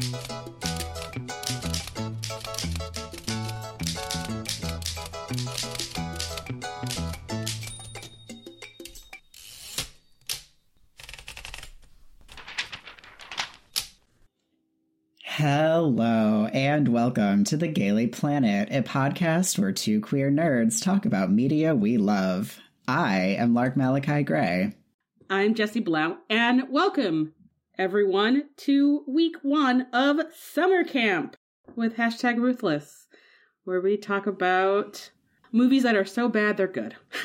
Hello, and welcome to the Gayly Planet, a podcast where two queer nerds talk about media we love. I am Lark Malakai Grey. I'm Jesse Blount, and welcome everyone to week one of summer camp with hashtag ruthless, where we talk about movies that are so bad they're good.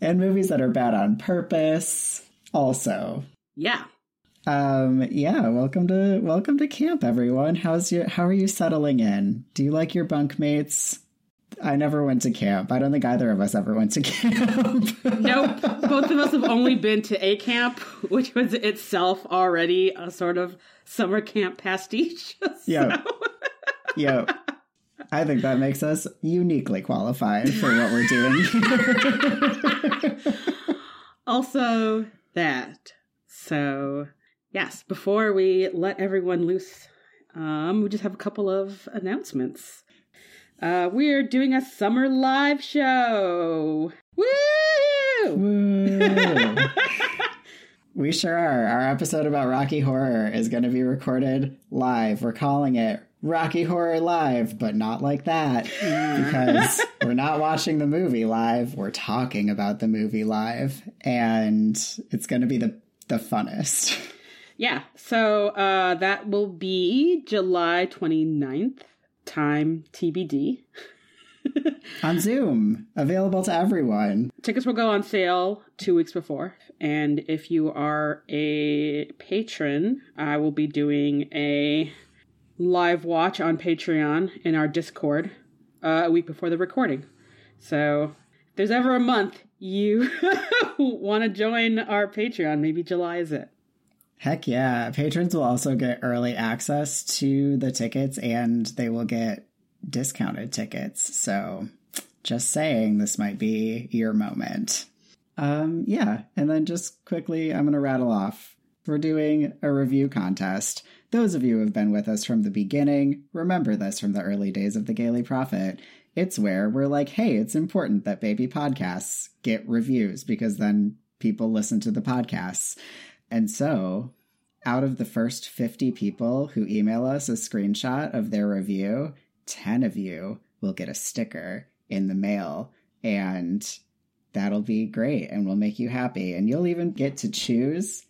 and movies that are bad on purpose, also. Yeah. Um, yeah, welcome to welcome to camp, everyone. How's your how are you settling in? Do you like your bunkmates? I never went to camp. I don't think either of us ever went to camp. nope. Both of us have only been to a camp, which was itself already a sort of summer camp pastiche. So. Yeah. Yeah. I think that makes us uniquely qualified for what we're doing. also, that. So, yes, before we let everyone loose, um, we just have a couple of announcements. Uh, we're doing a summer live show. Woo! Woo! we sure are. Our episode about Rocky Horror is going to be recorded live. We're calling it Rocky Horror Live, but not like that because we're not watching the movie live. We're talking about the movie live, and it's going to be the the funnest. Yeah. So uh, that will be July 29th. Time TBD. on Zoom, available to everyone. Tickets will go on sale two weeks before. And if you are a patron, I will be doing a live watch on Patreon in our Discord uh, a week before the recording. So if there's ever a month you want to join our Patreon, maybe July is it. Heck yeah. Patrons will also get early access to the tickets and they will get discounted tickets. So just saying, this might be your moment. Um, yeah. And then just quickly, I'm going to rattle off. We're doing a review contest. Those of you who have been with us from the beginning, remember this from the early days of the Gayly Prophet. It's where we're like, hey, it's important that baby podcasts get reviews because then people listen to the podcasts. And so, out of the first 50 people who email us a screenshot of their review, 10 of you will get a sticker in the mail. And that'll be great and will make you happy. And you'll even get to choose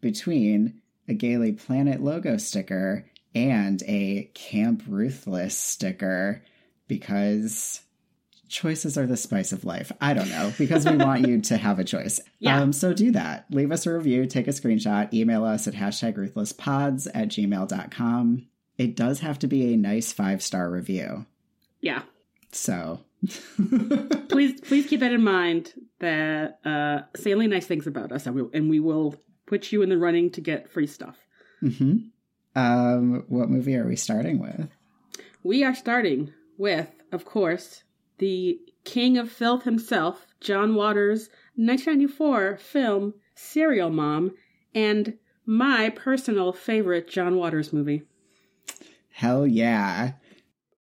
between a Gayly Planet logo sticker and a Camp Ruthless sticker because choices are the spice of life. I don't know, because we want you to have a choice. Yeah. Um, so do that. Leave us a review, take a screenshot, email us at hashtag ruthlesspods at gmail.com. It does have to be a nice five star review. Yeah. So please please keep that in mind that uh say only nice things about us and we, and we will put you in the running to get free stuff. hmm Um, what movie are we starting with? We are starting with, of course, the king of filth himself, John Waters' 1994 film Serial Mom, and my personal favorite John Waters movie. Hell yeah.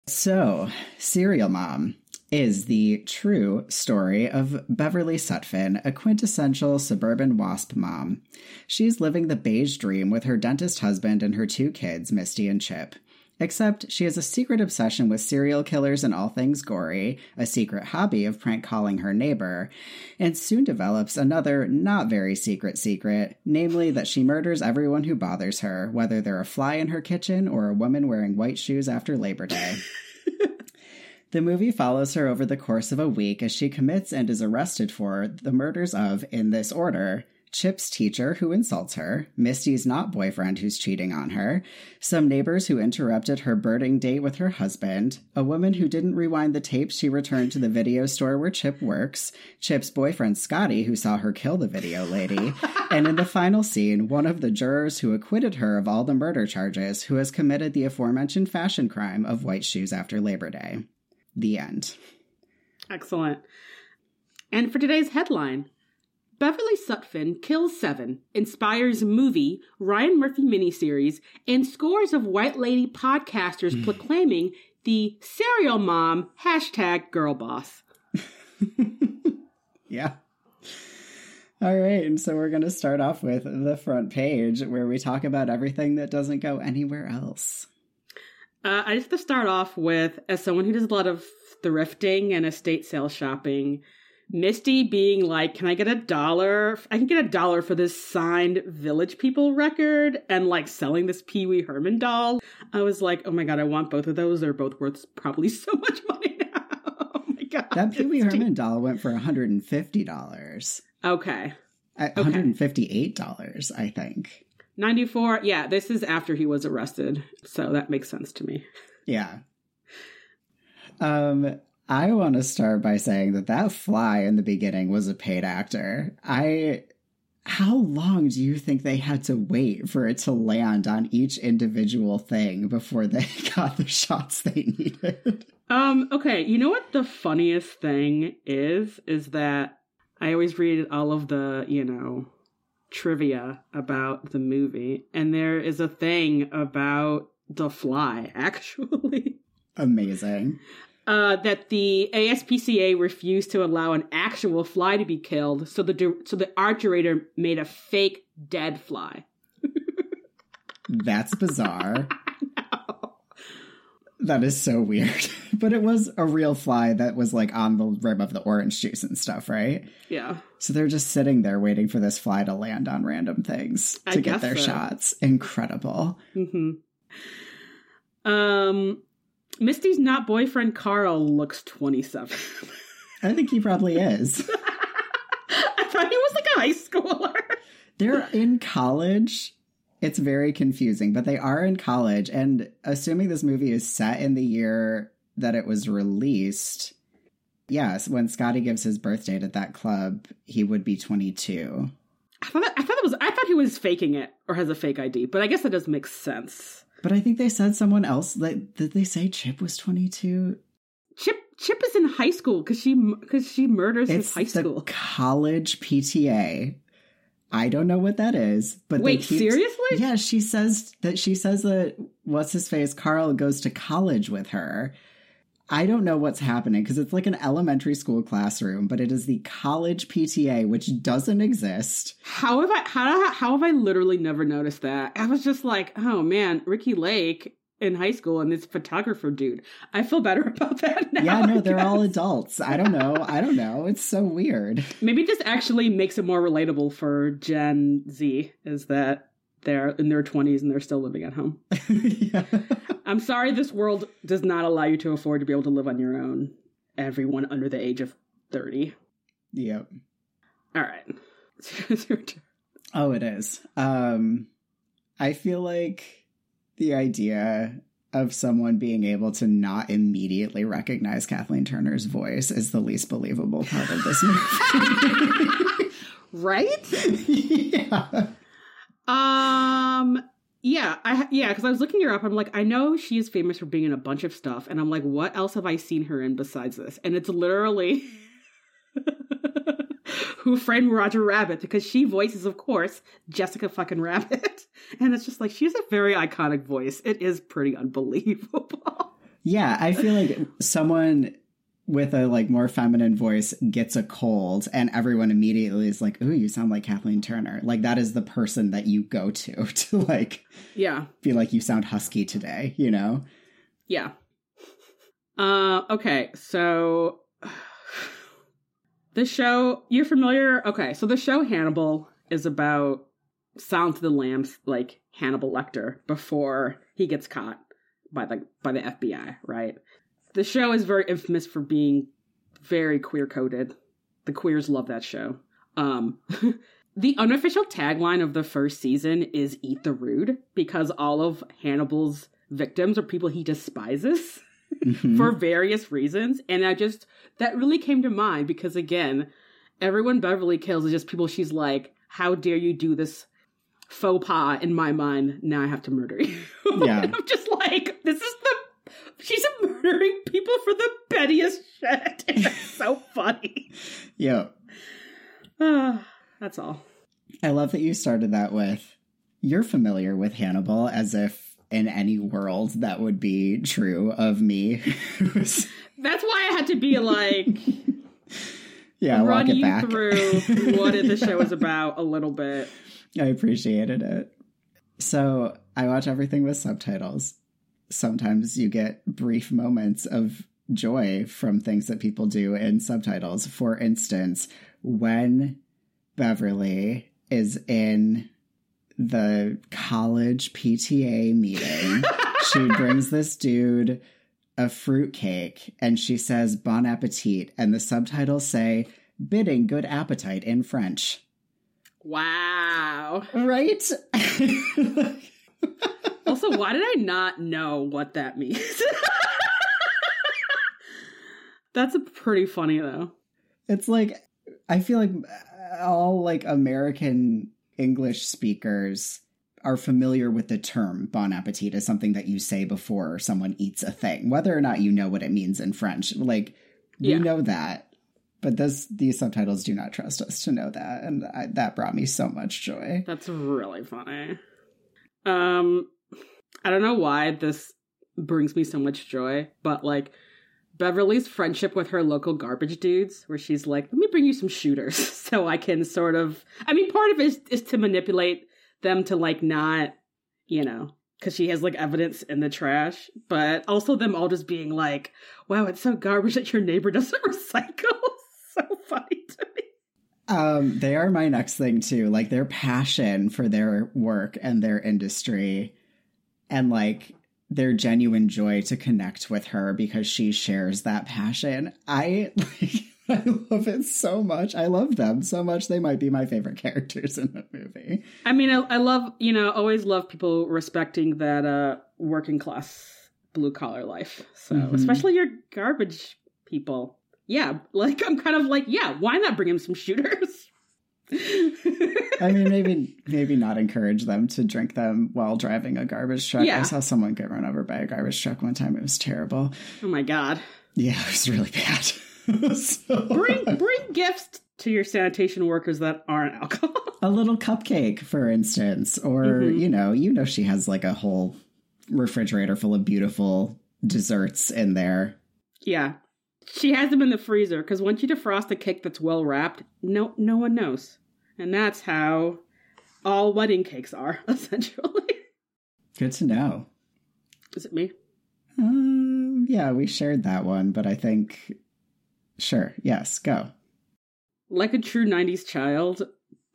So, Serial Mom is the true story of Beverly Sutphin, a quintessential suburban wasp mom. She's living the beige dream with her dentist husband and her two kids, Misty and Chip. Except she has a secret obsession with serial killers and all things gory, a secret hobby of prank calling her neighbor, and soon develops another not very secret secret, namely that she murders everyone who bothers her, whether they're a fly in her kitchen or a woman wearing white shoes after Labor Day. The movie follows her over the course of a week as she commits and is arrested for the murders of, in this order, Chip's teacher who insults her, Misty's not boyfriend who's cheating on her, some neighbors who interrupted her birding date with her husband, a woman who didn't rewind the tape she returned to the video store where Chip works, Chip's boyfriend Scotty who saw her kill the video lady, and in the final scene, one of the jurors who acquitted her of all the murder charges who has committed the aforementioned fashion crime of white shoes after Labor Day. The end. Excellent. And for today's headline, Beverly Sutphin Kills Seven inspires movie, Ryan Murphy miniseries, and scores of white lady podcasters proclaiming the serial mom hashtag girl boss. yeah. All right, and so we're going to start off with the front page where we talk about everything that doesn't go anywhere else. Uh, I just have to start off with, as someone who does a lot of thrifting and estate sale shopping, Misty being like, "Can I get a dollar? I can get a dollar for this signed Village People record," and like selling this Pee Wee Herman doll. I was like, "Oh my god, I want both of those. They're both worth probably so much money now." oh my god, That Pee Wee Herman doll went for $150. Okay, Uh, $158, I think. ninety four. Yeah, this is after he was arrested, so that makes sense to me. Yeah. Um, I want to start by saying that that fly in the beginning was a paid actor. I. How long do you think they had to wait for it to land on each individual thing before they got the shots they needed? Um, okay, you know what the funniest thing is? Is that I always read all of the, you know, trivia about the movie, and there is a thing about the fly, actually. Amazing. Uh, that the ASPCA refused to allow an actual fly to be killed, so the so the art curator made a fake dead fly. That's bizarre. That is so weird. but it was a real fly that was like on the rim of the orange juice and stuff, right? Yeah. So they're just sitting there waiting for this fly to land on random things to get their so. shots. Incredible. hmm Um, Misty's not boyfriend Carl looks twenty seven. I think he probably is. I thought he was like a high schooler. They're in college. It's very confusing, but they are in college. And assuming this movie is set in the year that it was released, yes, when Scotty gives his birth date at that club, he would be 22. I thought that, I thought it was I thought he was faking it or has a fake ID, but I guess that does make sense. But I think they said someone else. Like, did they say Chip was 22? Chip Chip is in high school because she because she murders It's his high the school. college PTA. I don't know what that is, but Wait, keep- seriously? Yeah, she says that she says that what's his face Carl goes to college with her. I don't know what's happening because it's like an elementary school classroom, but it is the college PTA, which doesn't exist. How have I how how have I literally never noticed that? I was just like, oh man, Ricki Lake in high school and this photographer dude. I feel better about that now. yeah, no, they're all adults. I don't know. I don't know. It's so weird. Maybe this actually makes it more relatable for Gen Z. Is that they're in their twenties and they're still living at home. yeah. I'm sorry, this world does not allow you to afford to be able to live on your own. Everyone under the age of thirty. Yep. All right. It's your turn. Oh, it is. Um, I feel like the idea of someone being able to not immediately recognize Kathleen Turner's voice is the least believable part of this movie. right? yeah. Um. Yeah, I yeah, because I was looking her up. I'm like, I know she is famous for being in a bunch of stuff, and I'm like, what else have I seen her in besides this? And it's literally Who Framed Roger Rabbit because she voices, of course, Jessica fucking Rabbit, and it's just like she's a very iconic voice. It is pretty unbelievable. Yeah, I feel like someone with a like more feminine voice gets a cold and everyone immediately is like, "Ooh, you sound like Kathleen Turner." Like that is the person that you go to to like yeah, be like you sound husky today, you know? yeah. Uh, okay, so the show you're familiar. Okay, so the show Hannibal is about Silence of the Lambs, like Hannibal Lecter before he gets caught by the by the FBI, right? The show is very infamous for being very queer coded. The queers love that show. Um the unofficial tagline of the first season is eat the rude because all of Hannibal's victims are people he despises Mhm. for various reasons and I just that really came to mind because again, everyone Beverly kills is just people she's like, "How dare you do this faux pas in my mind? Now I have to murder you." Yeah. I'm just like, this is the she's murdering people for the pettiest shit. It's so funny. yeah. Ah. That's all. I love that you started that with you're familiar with Hannibal as if in any world that would be true of me. That's why I had to be like yeah, run walk it you back. through what the show is about a little bit. I appreciated it. So I watch everything with subtitles. Sometimes you get brief moments of joy from things that people do in subtitles. For instance, when Beverly is in the college PTA meeting, she brings this dude a fruitcake and she says bon appetit and the subtitles say bidding good appetite in French. Wow. Right? Also, why did I not know what that means? That's a pretty funny though. it's like I feel like all like American English speakers are familiar with the term bon appetit as something that you say before someone eats a thing, whether or not you know what it means in French. Like we Yeah. know that, but this these subtitles do not trust us to know that, and I, that brought me so much joy. That's really funny. Um, I don't know why this brings me so much joy, but like Beverly's friendship with her local garbage dudes, where she's like, "Let me bring you some shooters, so I can sort of." I mean, part of it is, is to manipulate them to like not, you know, because she has like evidence in the trash, but also them all just being like, "Wow, it's so garbage that your neighbor doesn't recycle." so funny to me. Um, they are my next thing too. Like their passion for their work and their industry, and like their genuine joy to connect with her because she shares that passion. I like, I love it so much. I love them so much. They might be my favorite characters in the movie. I mean, I, I love, you know, always love people respecting that uh working class blue collar life. So, Mhm. especially your garbage people. Yeah, like I'm kind of like, yeah, why not bring him some shooters? I mean, maybe maybe not encourage them to drink them while driving a garbage truck. Yeah. I saw someone get run over by a garbage truck one time. It was terrible. oh my god. Yeah, it was really bad. So- Bring bring gifts to your sanitation workers that aren't alcohol. a little cupcake, for instance, or Mhm. you know, you know, she has like a whole refrigerator full of beautiful desserts in there. yeah. She has them in the freezer because once you defrost a cake that's well wrapped, no no one knows. And that's how all wedding cakes are, essentially. Good to know. Is it me? Um, yeah, we shared that one, but I think, sure, yes, go. like a true 90s child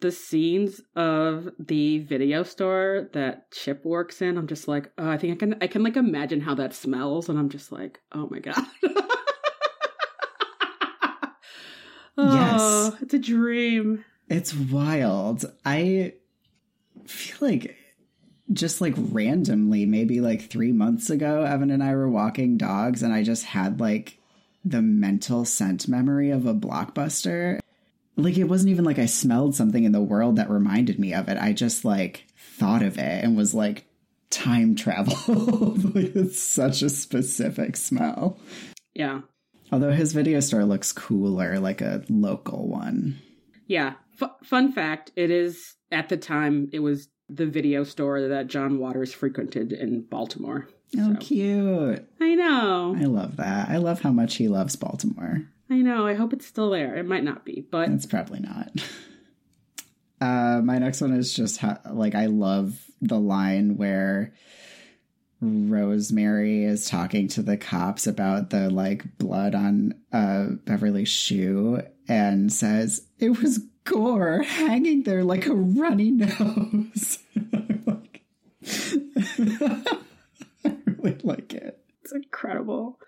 the scenes of the video store that chip works in i'm just like oh i think i can i can like imagine how that smells and i'm just like oh my god oh, it's a dream It's wild. I feel like just like randomly, maybe like three months ago, Evan and I were walking dogs, and I just had like the mental scent memory of a blockbuster. Like it wasn't even like I smelled something in the world that reminded me of it. I just like thought of it and was like time travel. like it's such a specific smell. yeah Although his video store looks cooler, like a local one. yeah F- fun fact it is at the time it was the video store that john waters frequented in baltimore Oh, So- cute. i know I love that. I love how much he loves Baltimore. I know. I hope it's still there. It might not be, but It's probably not. Uh, my next one is just how, like I love the line where Rosemary is talking to the cops about the like blood on uh, Beverly's shoe and says it was gore hanging there like a runny nose. I really like it. it's incredible.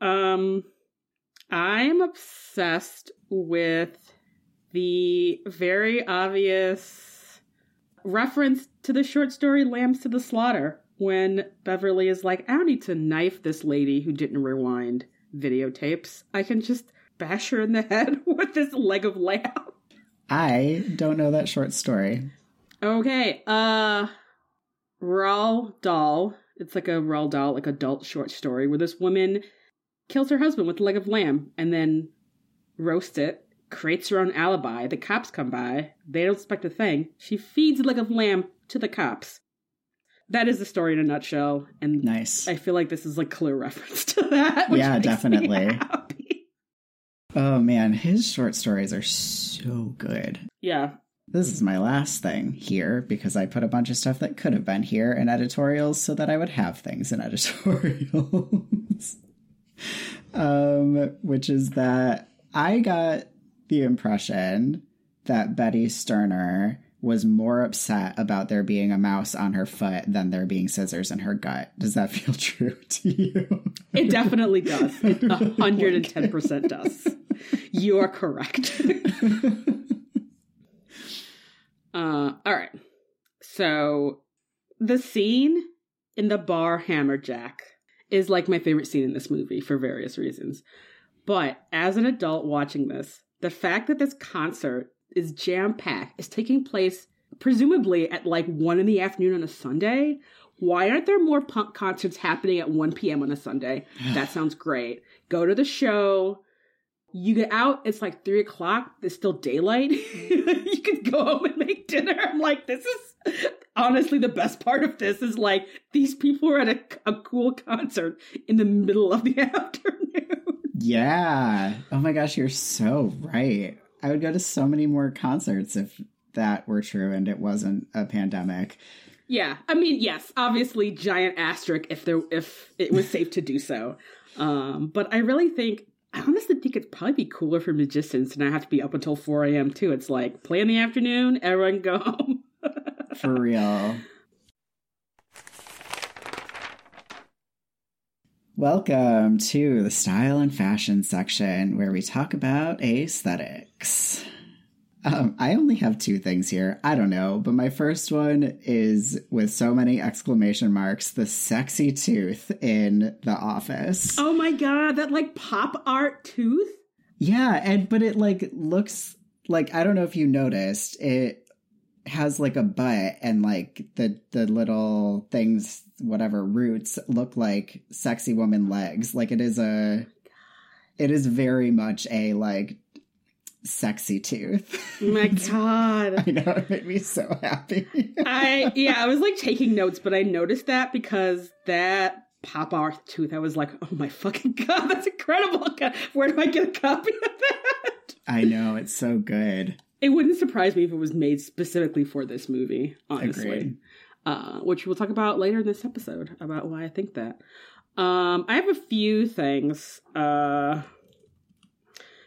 Um, I'm obsessed with the very obvious reference to the short story Lambs to the Slaughter when Beverly is like, I don't need to knife this lady who didn't rewind videotapes. I can just bash her in the head with this leg of lamb. I don't know that short story. Okay, uh Roald Dahl. It's like a Roald Dahl, like adult short story where this woman kills her husband with a leg of lamb and then roasts it creates her own alibi. The cops come by. They don't suspect a thing. She feeds a leg of lamb to the cops. That is the story in a nutshell. And Nice. I feel like this is like clear reference to that. which Yeah, definitely. Oh man, his short stories are so good. Yeah. This is my last thing here because I put a bunch of stuff that could have been here in editorials so that I would have things in editorials. um, which is that I got the impression that Betty Sterner was more upset about there being a mouse on her foot than there being scissors in her gut. Does that feel true to you? It definitely does. It 110% does. You are correct. uh, all right. So the scene in the bar Hammerjack is like my favorite scene in this movie for various reasons. But as an adult watching this, the fact that this concert is jam packed, is taking place presumably at like one in the afternoon on a Sunday. Why aren't there more punk concerts happening at 1 p.m. on a Sunday? That sounds great. Go to the show. You get out, it's like three o'clock, it's still daylight. you can go home and make dinner. I'm like, this is honestly the best part of this is like these people are at a, a cool concert in the middle of the afternoon. Yeah. Oh my gosh, you're so right. I would go to so many more concerts if that were true and it wasn't a pandemic. Yeah, I mean, yes, obviously, giant asterisk if there if it was safe to do so. Um, but I really think, I honestly think it'd probably be cooler for magicians to not have to be up until four a.m. too. It's like play in the afternoon, everyone go home. For real. Welcome to the style and fashion section where we talk about aesthetics. Um, I only have two things here. I don't know, but my first one is with so many exclamation marks the sexy tooth in the office. oh my god, that like pop art tooth. Yeah, and but it like looks like I don't know if you noticed it has like a butt and like the the little things whatever roots look like sexy woman legs. Like it is a oh it is very much a like sexy tooth. Oh my god. I know it made me so happy. I yeah, I was like taking notes, but I noticed that because that pop art tooth, I was like, oh my fucking god, that's incredible. Where do I get a copy of that? I know it's so good. It wouldn't surprise me if it was made specifically for this movie, honestly. Agreed. Uh, which we'll talk about later in this episode about why I think that. Um, I have a few things. Uh,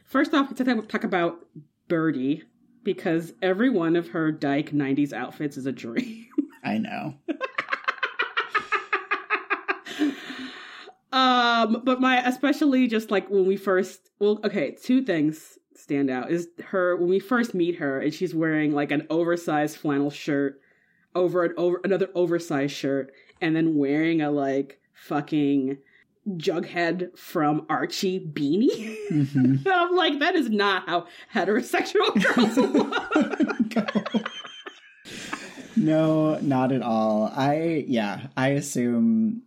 first off, let's talk about Birdie because every one of her dyke '90s outfits is a dream. I know. um, but my especially just like when we first well, okay, two things stand out is her when we first meet her and she's wearing like an oversized flannel shirt over an over another oversized shirt and then wearing a like fucking jughead from Archie beanie. Mhm. I'm like, that is not how heterosexual girls look. No, not at all. I yeah, I assume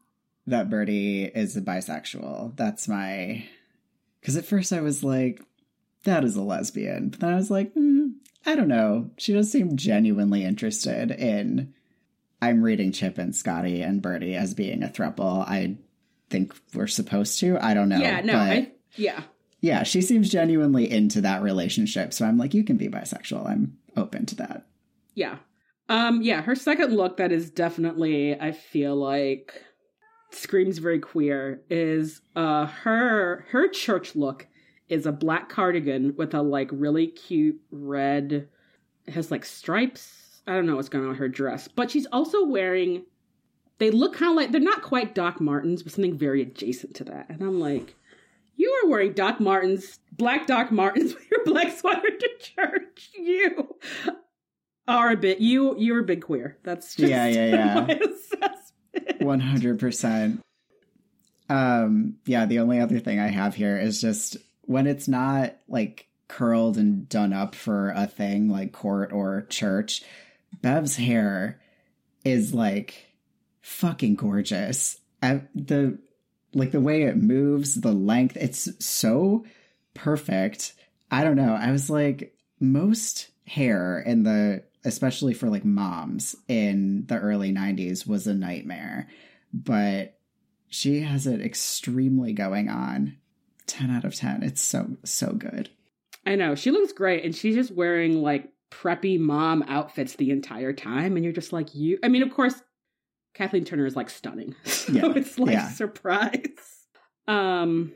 that Birdie is a bisexual. That's my because at first I was like, that is a lesbian, but then I was like, hmm, I don't know. She does seem genuinely interested in. I'm reading Chip and Scotty and Birdie as being a throuple. I think we're supposed to. I don't know. yeah, no, but I yeah. yeah, she seems genuinely into that relationship. So I'm like, you can be bisexual. I'm open to that. Yeah. Um yeah, her second look that is definitely I feel like screams very queer is uh her her church look is a black cardigan with a like really cute red it has like stripes. I don't know what's going on with her dress, but she's also wearing they look kind of like they're not quite Doc Martens, but something very adjacent to that. And I'm like, you are wearing Doc Martens, black Doc Martens with your black sweater to church. You are a bit you you're a big queer. That's just Yeah, yeah, yeah. my assessment. One hundred percent. Um, yeah, the only other thing I have here is just when it's not like curled and done up for a thing like court or church, Bev's hair is like fucking gorgeous. The like the way it moves, the length, it's so perfect. I don't know. I was like, most hair in the, especially for like moms in the early 90s, was a nightmare. But she has it extremely going on. 10 out of 10. It's so, so good. I know. She looks great. And she's just wearing like preppy mom outfits the entire time. And you're just like, you. I mean, of course, Kathleen Turner is like stunning. So yeah. it's like yeah. surprise. Um,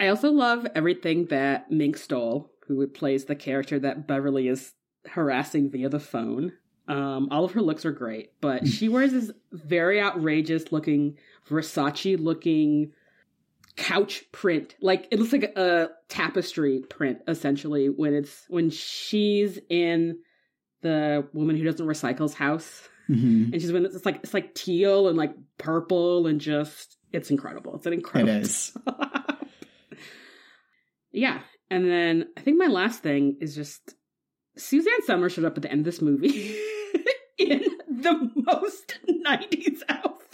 I also love everything that Mink Stole, who plays the character that Beverly is harassing via the phone. Um, all of her looks are great, but hmm. she wears this very outrageous looking Versace looking couch print. Like it looks like a tapestry print essentially when it's when she's in the woman who doesn't recycle's house. Mm-hmm. And she's when it's like it's like teal and like purple and just it's incredible. It's an incredible. It is. yeah, and then I think my last thing is just Suzanne Somers showed up at the end of this movie in the most '90s outfit.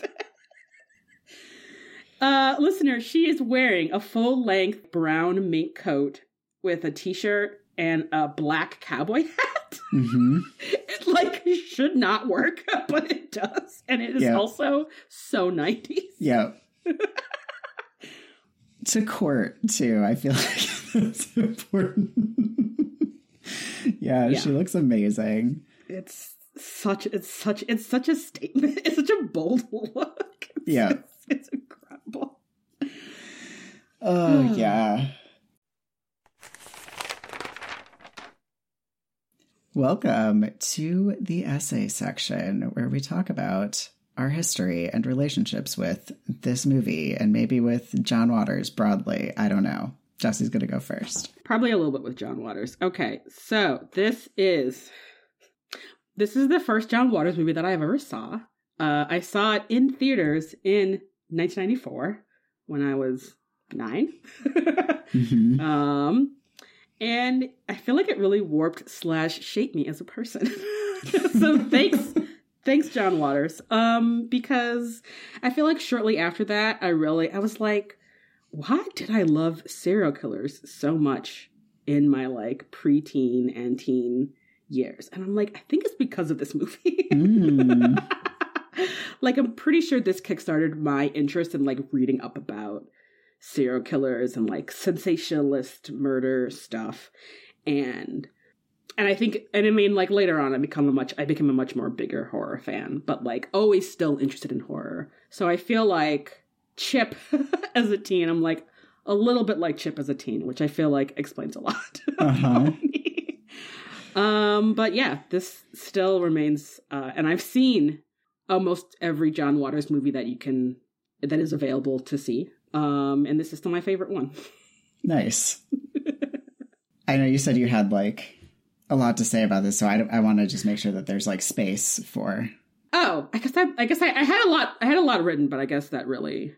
Uh, listener, she is wearing a full length brown mink coat with a t shirt and a black cowboy hat. Mm-hmm. it like should not work, but it does. And it is also so 90s. Yeah. to court, too. I feel like that's important. yeah, yeah, she looks amazing. It's such it's such it's such a statement. It's such a bold look. It's, yeah. It's. Oh yeah. Welcome to the essay section where we talk about our history and relationships with this movie and maybe with John Waters broadly. I don't know. Jesse's going to go first. Probably a little bit with John Waters. Okay, so this is this is the first John Waters movie that I ever saw. Uh, I saw it in theaters in 1994 when I was 9 mm-hmm. Um, and I feel like it really warped slash shaped me as a person. so thanks, thanks, John Waters. Um, because I feel like shortly after that, I really I was like, why did I love serial killers so much in my like preteen and teen years? And I'm like, I think it's because of this movie. Mm. like I'm pretty sure this kickstarted my interest in like reading up about serial killers and like sensationalist murder stuff and and I think and I mean like later on I become a much I became a much more bigger horror fan, but like always still interested in horror. So I feel like Chip as a teen, I'm like a little bit like Chip as a teen, which I feel like explains a lot uh-huh. Um, but yeah, this still remains, uh, and I've seen almost every John Waters movie that you can that is available to see. Um, and this is still my favorite one. Nice. I know you said you had like a lot to say about this, so I, I want to just make sure that there's like space for. Oh, I guess I, I guess I, I had a lot. I had a lot written, but I guess that really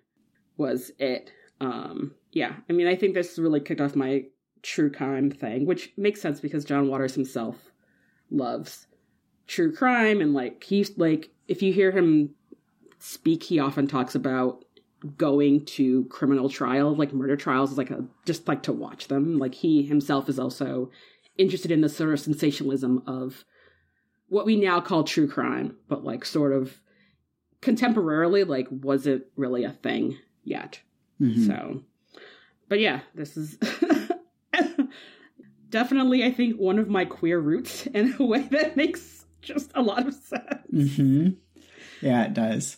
was it. Um, yeah, I mean, I think this really kicked off my true crime thing, which makes sense because John Waters himself loves true crime and like he's like if you hear him speak, he often talks about going to criminal trials, like murder trials, is like a just like to watch them. Like he himself is also interested in the sort of sensationalism of what we now call true crime, but like sort of contemporarily, like wasn't really a thing yet. Mm-hmm. So, but yeah, this is definitely, I think, one of my queer roots in a way that makes just a lot of sense. Mm-hmm. Yeah, it does.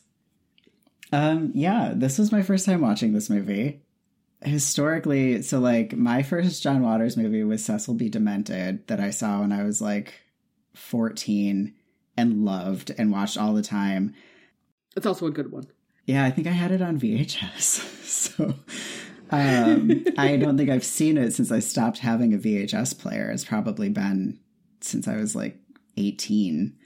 Um, yeah, this was my first time watching this movie. Historically, so like my first John Waters movie was Cecil B. Demented that I saw when I was like 14 and loved and watched all the time. It's also a good one. Yeah, I think I had it on VHS. so um, I don't think I've seen it since I stopped having a VHS player. It's probably been since I was like 18.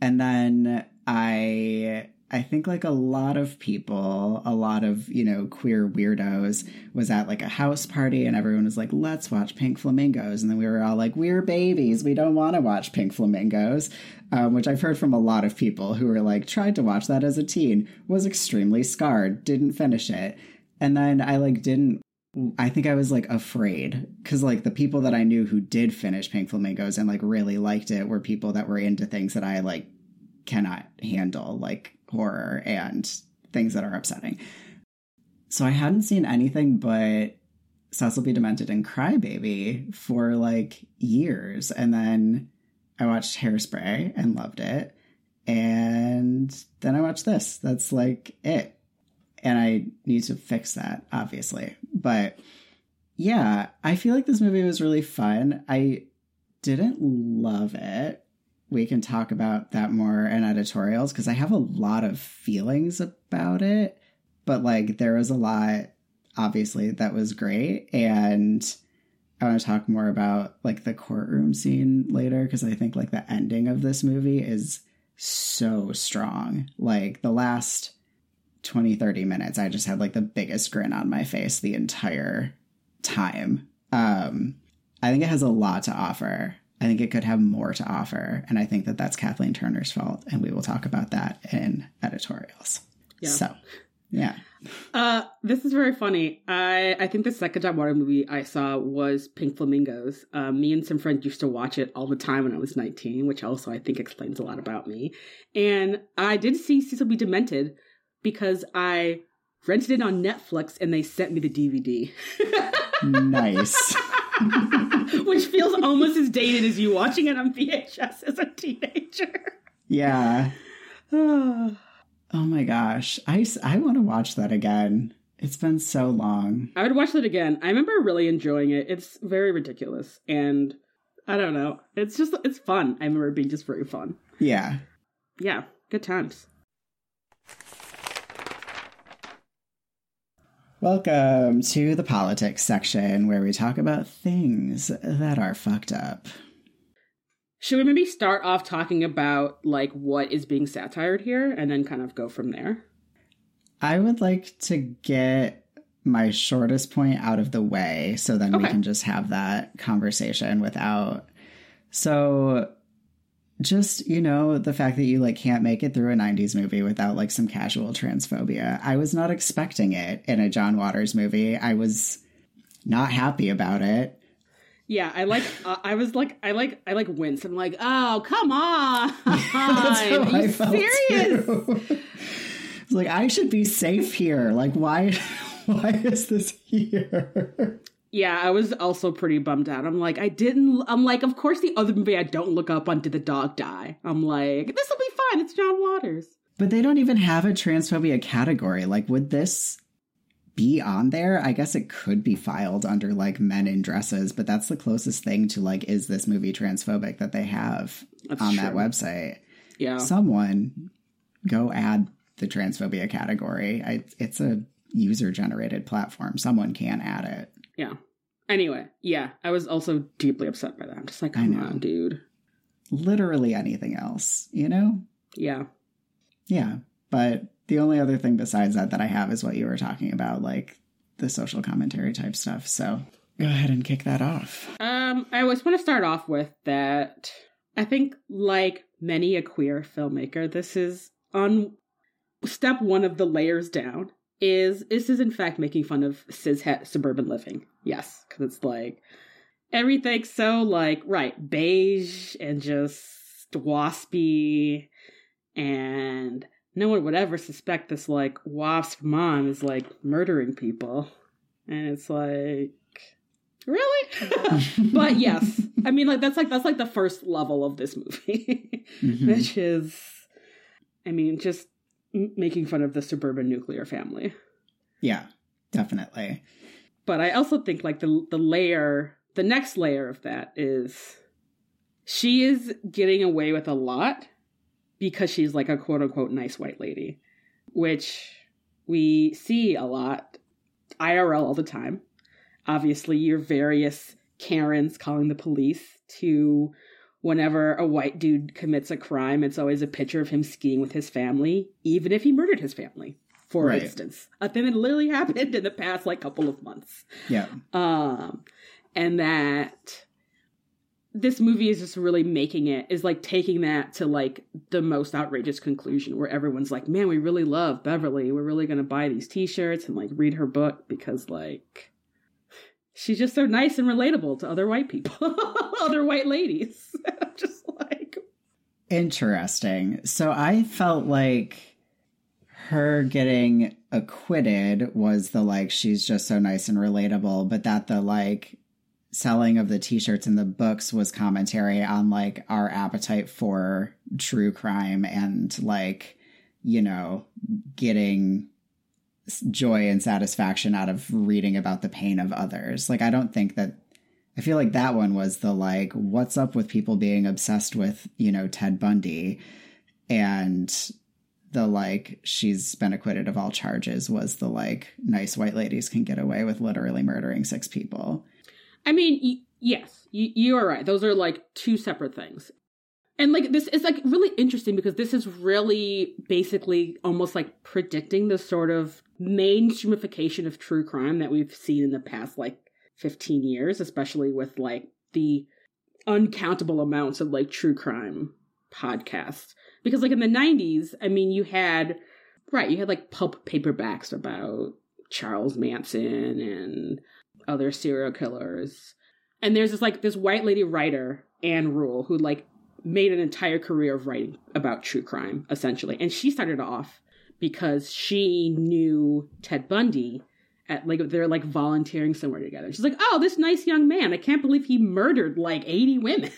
And then I I think like a lot of people, a lot of, you know, queer weirdos was at like a house party and everyone was like, let's watch Pink Flamingos. And then we were all like, we're babies. We don't want to watch Pink Flamingos, um, which I've heard from a lot of people who were like, tried to watch that as a teen, was extremely scarred, didn't finish it. And then I like didn't I think I was like afraid because like the people that I knew who did finish Pink Flamingos and like really liked it were people that were into things that I like cannot handle, like horror and things that are upsetting. So I hadn't seen anything but Cecil B. Demented and Crybaby for like years. And then I watched Hairspray and loved it. And then I watched this. That's like it. And I need to fix that, obviously. But yeah, I feel like this movie was really fun. I didn't love it. We can talk about that more in editorials because I have a lot of feelings about it but like there was a lot obviously that was great and I want to talk more about like the courtroom scene later because I think like the ending of this movie is so strong. Like the last 20 30 minutes I just had like the biggest grin on my face the entire time. Um I think it has a lot to offer. I think it could have more to offer and I think that that's Kathleen Turner's fault and we will talk about that in editorials. Yeah. So yeah. Uh, this is very funny. I I think the second John Water movie I saw was Pink Flamingos. Uh, me and some friends used to watch it all the time when I was 19, which also I think explains a lot about me. And I did see Cecil B. Demented because I rented it on Netflix and they sent me the DVD. nice. which feels almost as dated as you watching it on VHS as a teenager. Yeah. Oh my gosh. I, I want to watch that again. It's been so long. I would watch that again. I remember really enjoying it. It's very ridiculous. And I don't know. It's just, it's fun. I remember being just very fun. Yeah. Yeah. Good times. Welcome to the politics section where we talk about things that are fucked up. Should we maybe start off talking about like what is being satired here and then kind of go from there? I would like to get my shortest point out of the way so then okay. we can just have that conversation without so just you know the fact that you like can't make it through a 90s movie without like some casual transphobia i was not expecting it in a john waters movie i was not happy about it yeah, I like. Uh, I was like, I like, I like wince. I'm like, oh, come on! Are you serious? it's like I should be safe here. Like, why? Why is this here? Yeah, I was also pretty bummed out. I'm like, I didn't. I'm like, of course, the other movie I don't look up on did the dog die. I'm like, this will be fine. It's John Waters. But they don't even have a transphobia category. Like, would this be on there. I guess it could be filed under like men in dresses, but that's the closest thing to like, is this movie transphobic that they have that's on true. that website? Yeah. Someone go add the transphobia category. I, it's a user generated platform. Someone can add it. Yeah. Anyway, yeah, I was also deeply upset by that. I'm just like, come on, dude. Literally anything else, you know? Yeah. Yeah. But the only other thing besides that that I have is what you were talking about, like the social commentary type stuff. So go ahead and kick that off. Um, I always want to start off with that. I think, like many a queer filmmaker, this is on step one of the layers down. Is this is in fact making fun of cishet suburban living? Yes, because it's like everything's so like right beige and just waspy and no one would ever suspect this like wasp mom is like murdering people. And it's like really? but yes. I mean like that's like that's like the first level of this movie. mm-hmm. Which is I mean just making fun of the suburban nuclear family. Yeah, definitely. But I also think like the the layer, the next layer of that is she is getting away with a lot because she's like a quote unquote nice white lady, which we see a lot IRL all the time. Obviously, your various Karens calling the police to whenever a white dude commits a crime, it's always a picture of him skiing with his family, even if he murdered his family, for right. instance. A thing that literally happened in the past like couple of months. Yeah. Um and that this movie is just really making it is like taking that to like the most outrageous conclusion where everyone's like man we really love beverly we're really going to buy these t-shirts and like read her book because like she's just so nice and relatable to other white people, other white ladies. just like interesting. So I felt like her getting acquitted was the like she's just so nice and relatable, but that the like selling of the t-shirts and the books was commentary on like our appetite for true crime and like you know getting joy and satisfaction out of reading about the pain of others like i don't think that i feel like that one was the like what's up with people being obsessed with you know ted bundy and the like she's been acquitted of all charges was the like nice white ladies can get away with literally murdering six people I mean, y- yes, y- you are right. Those are like two separate things. And like this is like really interesting because this is really basically almost like predicting the sort of mainstreamification of true crime that we've seen in the past like 15 years, especially with like the uncountable amounts of like true crime podcasts. Because like in the 90s, I mean, you had right, you had like pulp paperbacks about Charles Manson and other serial killers. And there's this like this white lady writer, Ann Rule, who like made an entire career of writing about true crime, essentially. And she started off because she knew Ted Bundy at like they're like volunteering somewhere together. She's like, "Oh, this nice young man. I can't believe he murdered like 80 women."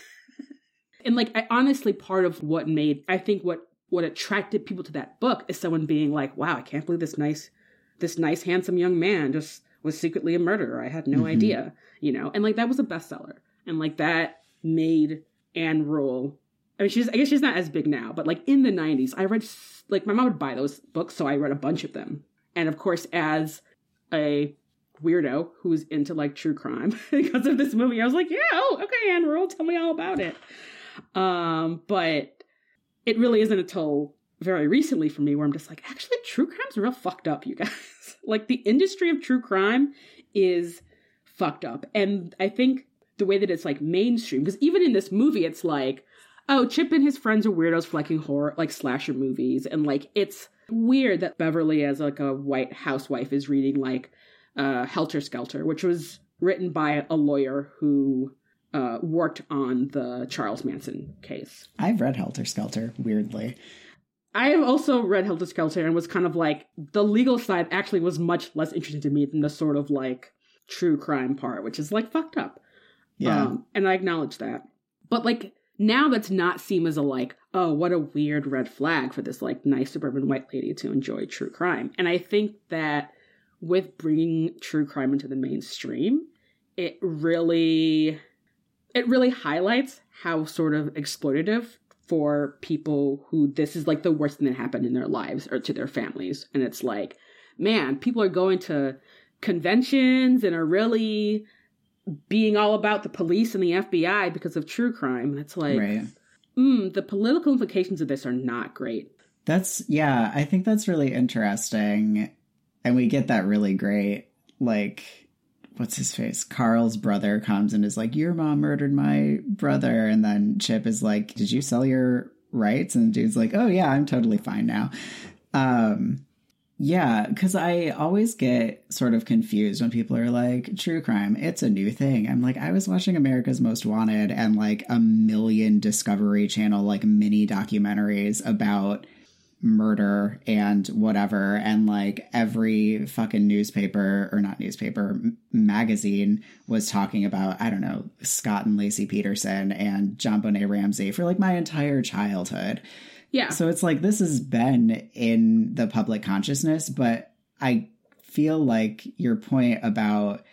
and like I, honestly part of what made I think what what attracted people to that book is someone being like, "Wow, I can't believe this nice this nice handsome young man just was secretly a murderer. I had no mm-hmm. idea, you know, and like that was a bestseller, and like that made Ann Rule. I mean, she's I guess she's not as big now, but like in the '90s, I read like my mom would buy those books, so I read a bunch of them, and of course, as a weirdo who's into like true crime because of this movie, I was like, yeah, oh, okay, Ann Rule, tell me all about it. Um, but it really isn't until very recently for me where I'm just like, actually, true crime's real fucked up, you guys. like the industry of true crime is fucked up. And I think the way that it's like mainstream, because even in this movie, it's like, oh, Chip and his friends are weirdos for liking horror, like slasher movies. And like, it's weird that Beverly, as like a white housewife, is reading like uh, Helter Skelter, which was written by a lawyer who uh, worked on the Charles Manson case. I've read Helter Skelter, weirdly. I have also read Helter Skelter and was kind of like the legal side actually was much less interesting to me than the sort of like true crime part, which is like fucked up. Yeah. Um, and I acknowledge that. But like now that's not seen as a like, oh, what a weird red flag for this like nice suburban white lady to enjoy true crime. And I think that with bringing true crime into the mainstream, it really it really highlights how sort of exploitative for people who this is like the worst thing that happened in their lives or to their families. And it's like, man, people are going to conventions and are really being all about the police and the FBI because of true crime. It's like, right. mm, the political implications of this are not great. That's, yeah, I think that's really interesting. And we get that really great, like, what's his face? Carl's brother comes and is like, Your mom murdered my brother. And then Chip is like, Did you sell your rights? And the dude's like, Oh, yeah, I'm totally fine now. Um, yeah, because I always get sort of confused when people are like, true crime, it's a new thing. I'm like, I was watching America's Most Wanted and like a million Discovery Channel, like mini documentaries about murder and whatever and like every fucking newspaper or not newspaper m- magazine was talking about i don't know scott and Laci peterson and JonBenét Ramsey for like my entire childhood yeah so it's like this has been in the public consciousness but i feel like your point about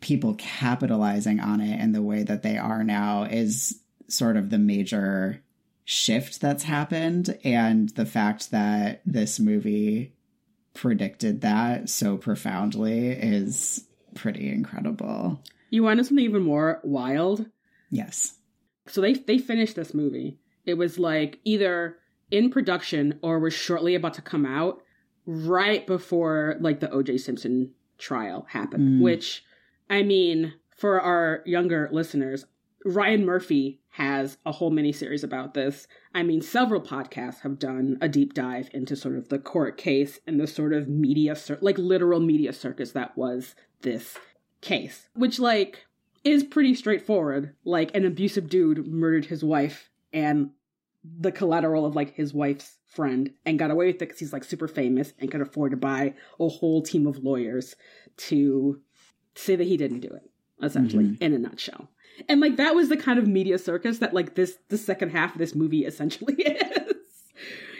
people capitalizing on it in the way that they are now is sort of the major shift that's happened and the fact that this movie predicted that so profoundly is pretty incredible. You want something even more wild? Yes. So they they finished this movie. It was like either in production or was shortly about to come out right before like the OJ Simpson trial happened, mm. which I mean, for our younger listeners, Ryan Murphy has a whole mini series about this. I mean, several podcasts have done a deep dive into sort of the court case and the sort of media, cir- like literal media circus that was this case, which like is pretty straightforward. Like an abusive dude murdered his wife and the collateral of like his wife's friend and got away with it because he's like super famous and could afford to buy a whole team of lawyers to say that he didn't do it, essentially, mm-hmm. in a nutshell. And like that was the kind of media circus that like this the second half of this movie essentially is.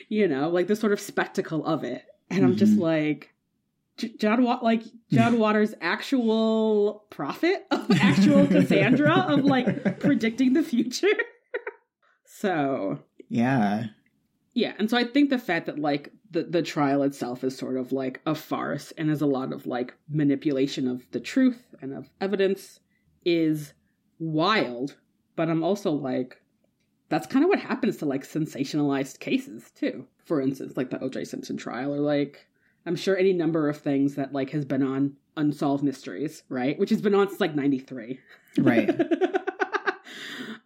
you know, like the sort of spectacle of it. And mm-hmm. I'm just mm-hmm. like John like John Waters' actual prophet of actual Cassandra of like predicting the future. So yeah, yeah, and so I think the fact that like the the trial itself is sort of like a farce and is a lot of like manipulation of the truth and of evidence is wild. But I'm also like, that's kind of what happens to like sensationalized cases too. For instance, like the O.J. Simpson trial, or like I'm sure any number of things that like has been on Unsolved Mysteries, right? Which has been on since like 93. Right.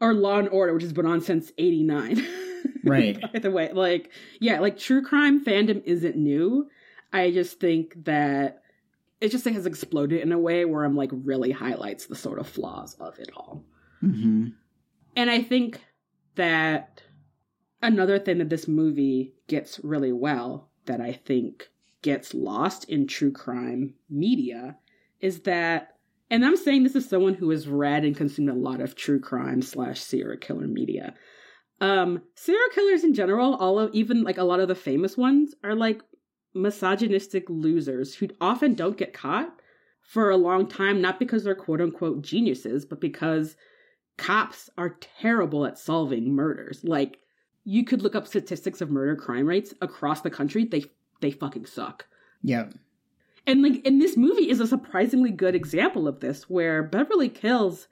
or Law and Order, which has been on since 89. Right. By the way, like, yeah, like true crime fandom isn't new. I just think that it just has exploded in a way where I'm like really highlights the sort of flaws of it all. Mm-hmm. And I think that another thing that this movie gets really well that I think gets lost in true crime media is that and i'm saying this as someone who has read and consumed a lot of true crime slash serial killer media um serial killers in general all of even like a lot of the famous ones are like misogynistic losers who often don't get caught for a long time not because they're quote unquote geniuses but because cops are terrible at solving murders like you could look up statistics of murder crime rates across the country they they fucking suck. Yeah. And like and this movie is a surprisingly good example of this where Beverly kills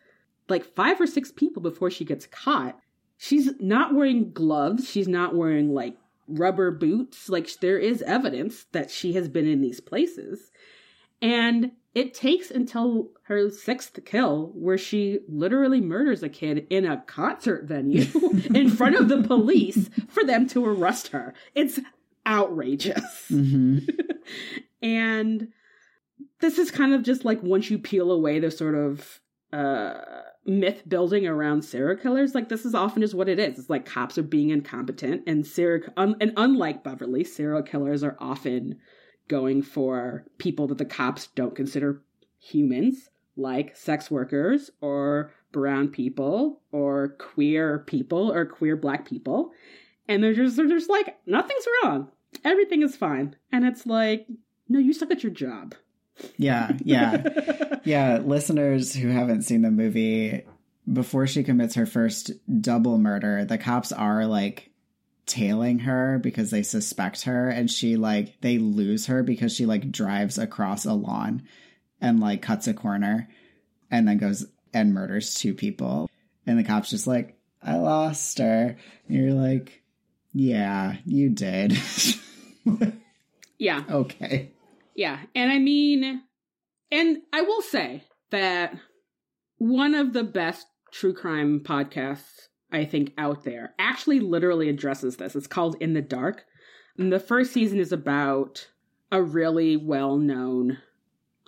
like five or six people before she gets caught. She's not wearing gloves, she's not wearing like rubber boots. Like there is evidence that she has been in these places. And it takes until her sixth kill where she literally murders a kid in a concert venue in front of the police for them to arrest her. It's outrageous. Mm-hmm. and this is kind of just like once you peel away the sort of uh, myth building around serial killers, like this is often just what it is. It's like cops are being incompetent, and serial un- and unlike Beverly, serial killers are often going for people that the cops don't consider humans, like sex workers or brown people or queer people or queer black people. And they're just they're just like nothing's wrong everything is fine. And it's like, no, you suck at your job. Yeah, yeah. yeah, listeners who haven't seen the movie, before she commits her first double murder, the cops are like tailing her because they suspect her and she like they lose her because she like drives across a lawn and like cuts a corner and then goes and murders two people. And the cops just like, I lost her. And you're like, yeah, you did. yeah. Okay. Yeah. And I mean, and I will say that one of the best true crime podcasts I think out there actually literally addresses this. It's called In the Dark. And the first season is about a really well known,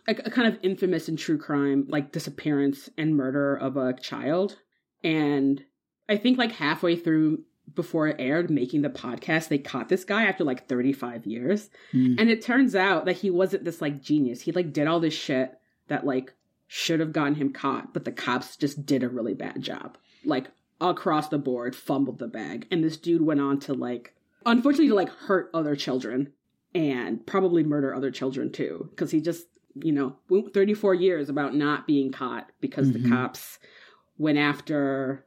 a, a kind of infamous in true crime, like disappearance and murder of a child. And I think like halfway through before it aired making the podcast they caught this guy after like 35 years. Mm. and it turns out that he wasn't this like genius. He like did all this shit that like should have gotten him caught but the cops just did a really bad job. Like across the board fumbled the bag. And this dude went on to like unfortunately to like hurt other children and probably murder other children too. Because he just you know 34 years about not being caught because mm-hmm. the cops went after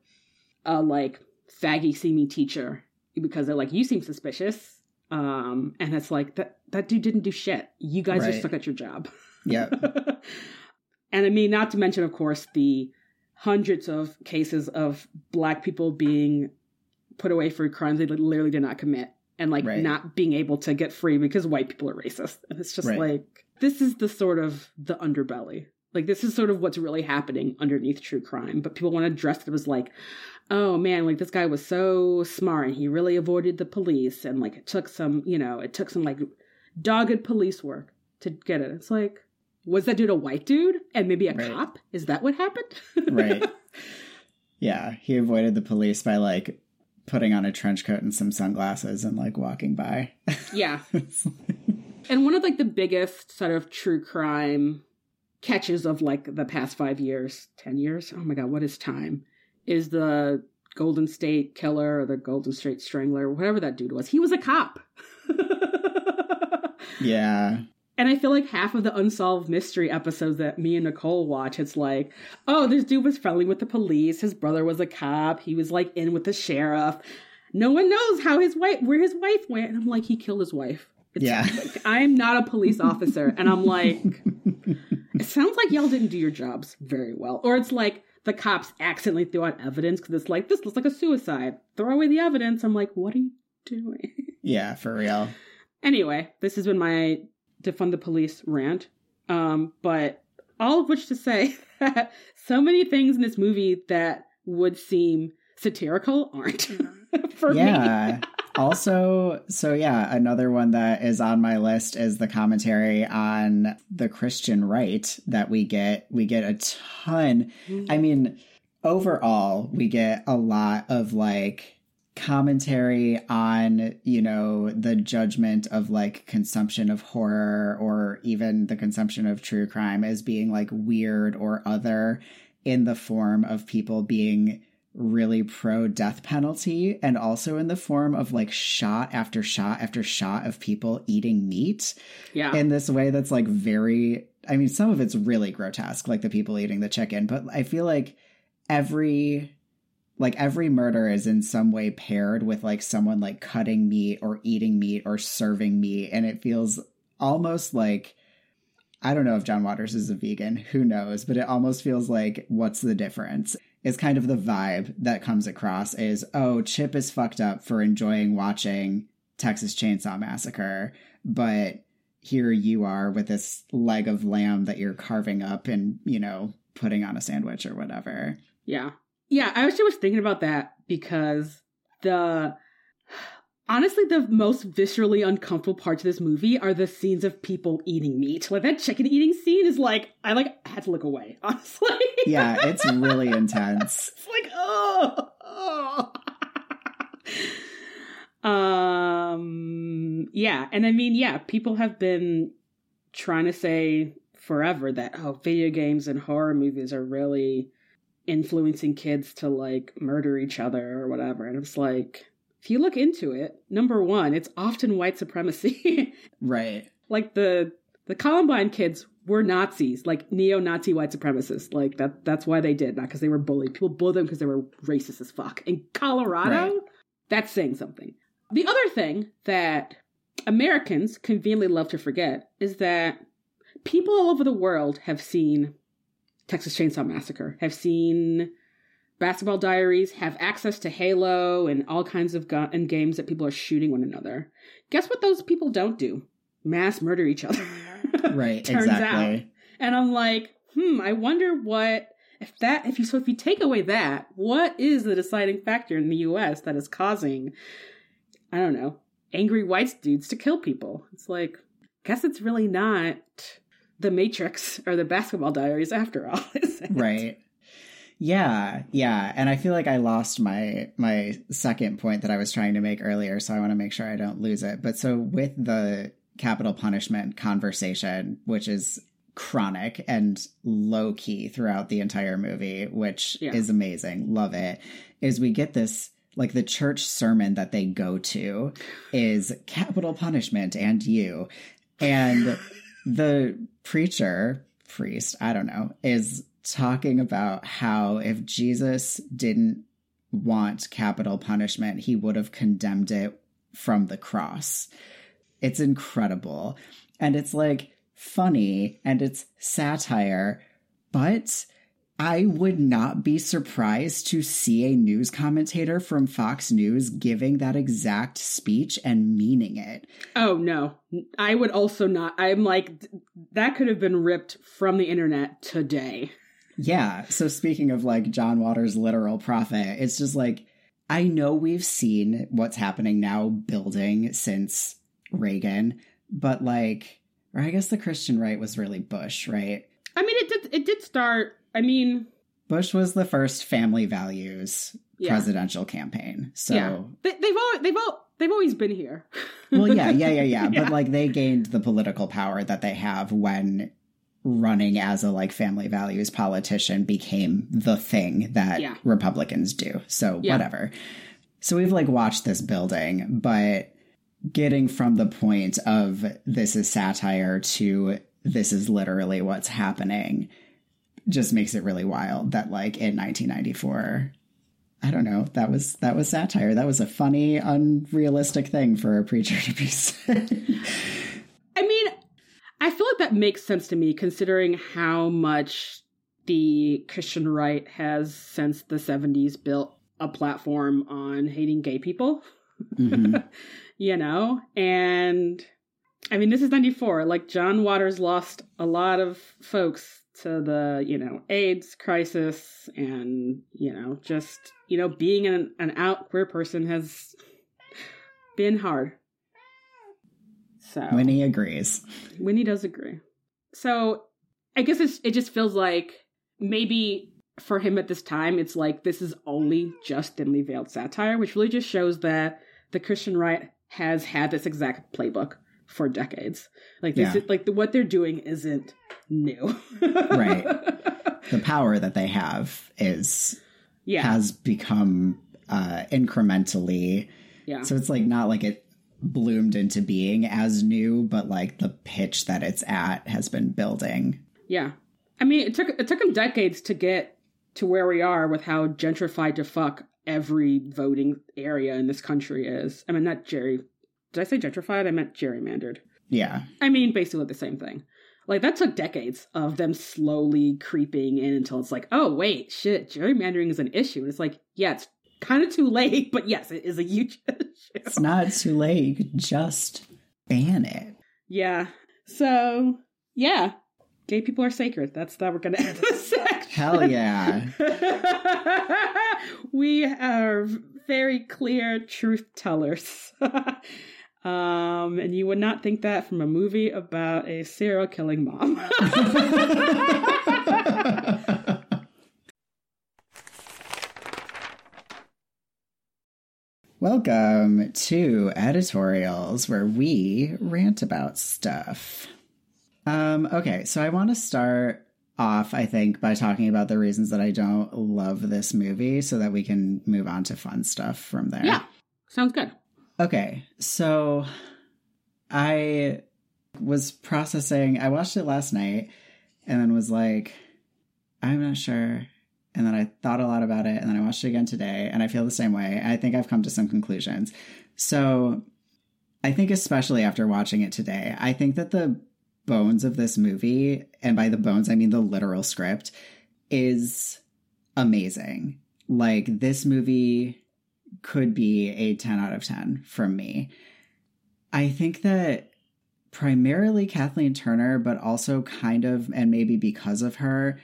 a like faggy seeming teacher because they're like, you seem suspicious. Um, and it's like that that dude didn't do shit. You guys right. just stuck at your job. Yeah. and I mean, not to mention, of course, the hundreds of cases of black people being put away for crimes they literally did not commit and like right. not being able to get free because white people are racist. And it's just right. like this is the sort of the underbelly. Like this is sort of what's really happening underneath true crime, but people want to dress it as like, oh man, like this guy was so smart and he really avoided the police and like it took some, you know, it took some like dogged police work to get it. It's like, was that dude a white dude and maybe a Right. cop? Is that what happened? Right. yeah, he avoided the police by like putting on a trench coat and some sunglasses and like walking by. yeah. And one of like the biggest sort of true crime catches of like the past five years, ten years. Oh my god, what is time? Is the Golden State Killer or the Golden State Strangler, whatever that dude was. He was a cop. yeah. And I feel like half of the unsolved mystery episodes that me and Nicole watch, it's like, oh, this dude was friendly with the police. His brother was a cop. He was like in with the sheriff. No one knows how his wife, where his wife went. And I'm like, he killed his wife. It's, Yeah. like, I'm not a police officer. And I'm like, it sounds like y'all didn't do your jobs very well. Or it's like the cops accidentally threw out evidence because it's like, this looks like a suicide. Throw away the evidence. I'm like, what are you doing? Yeah, for real. Anyway, this has been my defund the police rant. Um, but all of which to say that so many things in this movie that would seem satirical aren't for me. Also, so yeah, another one that is on my list is the commentary on the Christian right that we get. We get a ton. I mean, overall, we get a lot of like commentary on, you know, the judgment of like consumption of horror or even the consumption of true crime as being like weird or other in the form of people being really pro death penalty and also in the form of like shot after shot after shot of people eating meat Yeah. in this way that's like very I mean some of it's really grotesque like the people eating the chicken but I feel like every like every murder is in some way paired with like someone like cutting meat or eating meat or serving meat and it feels almost like I don't know if John Waters is a vegan, who knows, but it almost feels like what's the difference? Is kind of the vibe that comes across is oh, Chip is fucked up for enjoying watching Texas Chainsaw Massacre, but here you are with this leg of lamb that you're carving up and, you know, putting on a sandwich or whatever. Yeah. Yeah, I actually was thinking about that because the honestly the most viscerally uncomfortable parts of this movie are the scenes of people eating meat. Like that chicken eating scene is like I like had to look away, honestly. Yeah, it's really intense. it's like oh, oh. um yeah, and I mean yeah, people have been trying to say forever that oh video games and horror movies are really influencing kids to like murder each other or whatever. And it's like, if you look into it, number one, it's often white supremacy. Right. like the the Columbine kids were Nazis, like neo-Nazi white supremacists. Like that that's why they did, not because they were bullied. People bullied them because they were racist as fuck. In Colorado, Right. that's saying something. The other thing that Americans conveniently love to forget is that people all over the world have seen Texas Chainsaw Massacre, have seen Basketball Diaries, have access to Halo and all kinds of gun and games that people are shooting one another. Guess what those people don't do? Mass murder each other. Right, Turns exactly. out. And I'm like, hmm, I wonder what if that if you so if you take away that, what is the deciding factor in the US that is causing I don't know, angry white dudes to kill people? It's like guess it's really not the Matrix or the basketball diaries after all, is it? right yeah yeah and i feel like i lost my my second point that i was trying to make earlier so i want to make sure i don't lose it but so with the capital punishment conversation which is chronic and low key throughout the entire movie which Yeah. is amazing love it is we get this like the church sermon that they go to is capital punishment and you and the preacher priest i don't know is talking about how if jesus didn't want capital punishment he would have condemned it from the cross it's incredible and it's like funny and it's satire but I would not be surprised to see a news commentator from Fox News giving that exact speech and meaning it. Oh no. I would also not I'm like that could have been ripped from the internet today. Yeah. So speaking of like John Waters' literal prophet, it's just like I know we've seen what's happening now building since Reagan, but like or I guess the Christian right was really Bush, right? I mean, it did. It did start. I mean, Bush was the first family values Yeah. presidential campaign. So, yeah, they, they've always they've all they've always been here. well, yeah, yeah, yeah, yeah, Yeah. But like they gained the political power that they have when running as a like family values politician became the thing that Yeah. Republicans do. So, Yeah. whatever. So we've like watched this building, but getting from the point of this is satire to this is literally what's happening just makes it really wild that like in 1994 I don't know. That was that was satire. That was a funny, unrealistic thing for a preacher to be saying. I mean, I feel like that makes sense to me considering how much the Christian right has since the 70s built a platform on hating gay people. Mhm. you know? And I mean, this is 94. Like, John Waters lost a lot of folks to the, you know, AIDS crisis and, you know, just, you know, being an, an out queer person has been hard. So. Winnie agrees. Winnie does agree. So I guess it's, it just feels like maybe for him at this time, it's like this is only just thinly veiled satire, which really just shows that the Christian right has had this exact playbook for decades. Like this, Yeah. is, like the, what they're doing isn't new, Right. The power that they have is Yeah, has become uh incrementally yeah, so it's like not like it bloomed into being as new, but like the pitch that it's at has been building. yeah. I mean, it took it took him decades to get to where we are with how gentrified to fuck every voting area in this country is. I mean, not Jerry. Did I say gentrified? I meant gerrymandered. Yeah. I mean, basically the same thing. Like that took decades of them slowly creeping in until it's like, oh wait, shit, gerrymandering is an issue. And it's like, yeah, it's kind of too late, but yes, it is a huge It's not too late. You could just ban it. Yeah. So yeah, gay people are sacred. That's that we're gonna end this section. Hell yeah. we are very clear truth tellers. um, and you would not think that from a movie about a serial killing mom. Welcome to editorials where we rant about stuff. Um, okay, so I want to start off, I think, by talking about the reasons that I don't love this movie so that we can move on to fun stuff from there. yeah, sounds good. Okay, so I was processing, I watched it last night and then was like, I'm not sure. And then I thought a lot about it and then I watched it again today and I feel the same way. I think I've come to some conclusions. So I think, especially after watching it today, I think that the bones of this movie, and by the bones, I mean the literal script, is amazing. Like, this movie could be a 10 out of 10 from me. I think that primarily Kathleen Turner, but also kind of, and maybe because of her,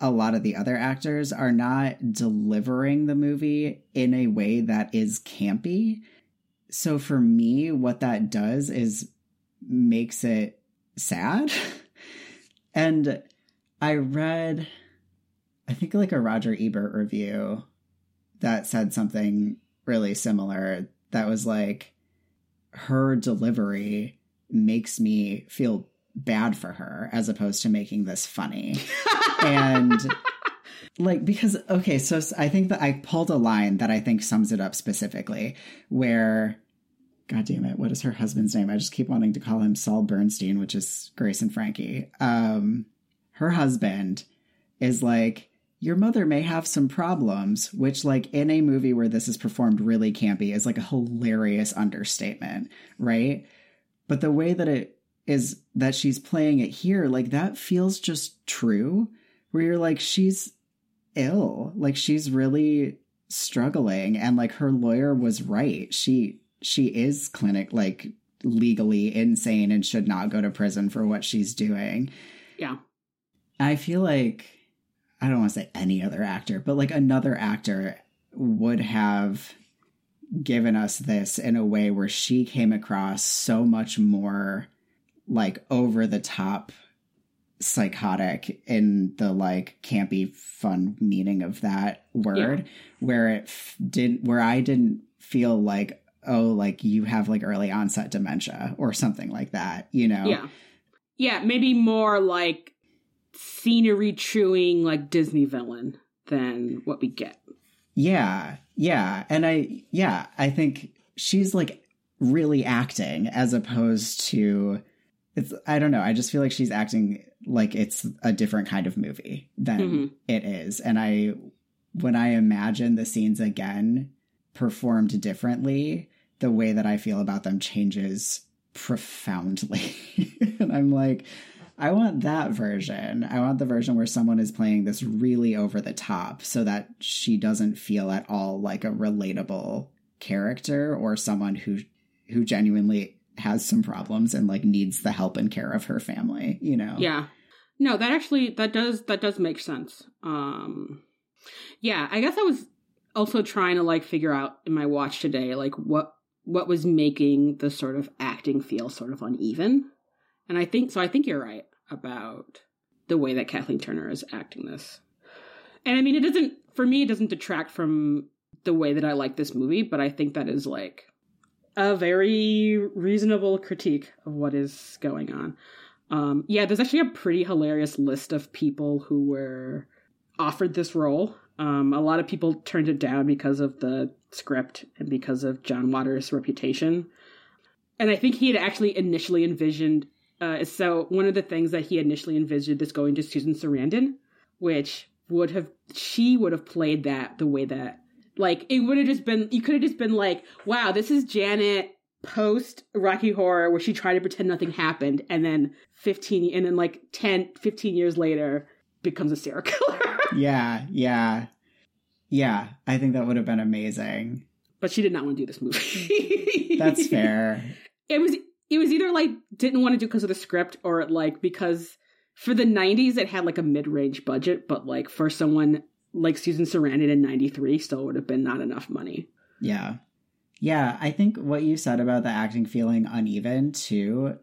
a lot of the other actors are not delivering the movie in a way that is campy. So for me, what that does is makes it sad. and I read, I think like a Roger Ebert review that said something really similar that was like, her delivery makes me feel bad for her as opposed to making this funny. and like because okay, so I think that I pulled a line that I think sums it up specifically where God damn it, what is her husband's name? I just keep wanting to call him Saul Bernstein, which is Grace and Frankie. Um her husband is like your mother may have some problems, which, like, in a movie where this is performed really campy, is like a hilarious understatement, right? But the way that it is that she's playing it here, like, that feels just true, where you're like, she's ill. Like, she's really struggling, and like, her lawyer was right. She, she is clinic, like, legally insane and should not go to prison for what she's doing. Yeah. I feel like I don't want to say any other actor, but like another actor would have given us this in a way where she came across so much more like over the top psychotic in the like campy fun meaning of that word yeah. where it f- did where I didn't feel like oh like you have like early onset dementia or something like that you know? Yeah. Yeah maybe more like scenery chewing like Disney villain than what we get. Yeah yeah and I yeah I think she's like really acting as opposed to it's I don't know. I just feel like she's acting like it's a different kind of movie than mm-hmm. it is. And I when I imagine the scenes again performed differently, the way that I feel about them changes profoundly. and I'm like, I want that version. I want the version where someone is playing this really over the top so that she doesn't feel at all like a relatable character or someone who who genuinely has some problems and like needs the help and care of her family, you know. Yeah. No, that actually that does that does make sense. Um yeah, I guess I was also trying to like figure out in my watch today like what what was making the sort of acting feel sort of uneven. And I think so I think you're right about the way that Kathleen Turner is acting this. And I mean it doesn't for me it doesn't detract from the way that I like this movie, but I think that is like a very reasonable critique of what is going on. Um, yeah, there's actually a pretty hilarious list of people who were offered this role. Um, a lot of people turned it down because of the script and because of John Waters' reputation. And I think he had actually initially envisioned. Uh, so one of the things that he initially envisioned this going to Susan Sarandon, which would have she would have played that the way that like it would have just been you could have just been like, wow, this is Janet post Rocky Horror where she tried to pretend nothing happened and then 15 and then like 10 15 years later becomes a serial killer. yeah, yeah. Yeah, I think that would have been amazing. But she did not want to do this movie. That's fair. It was it was either like didn't want to do because of the script or like because for the 90s it had like a mid-range budget but like for someone like Susan Sarandon in 93 still would have been not enough money. Yeah. Yeah, I think what you said about the acting feeling uneven too.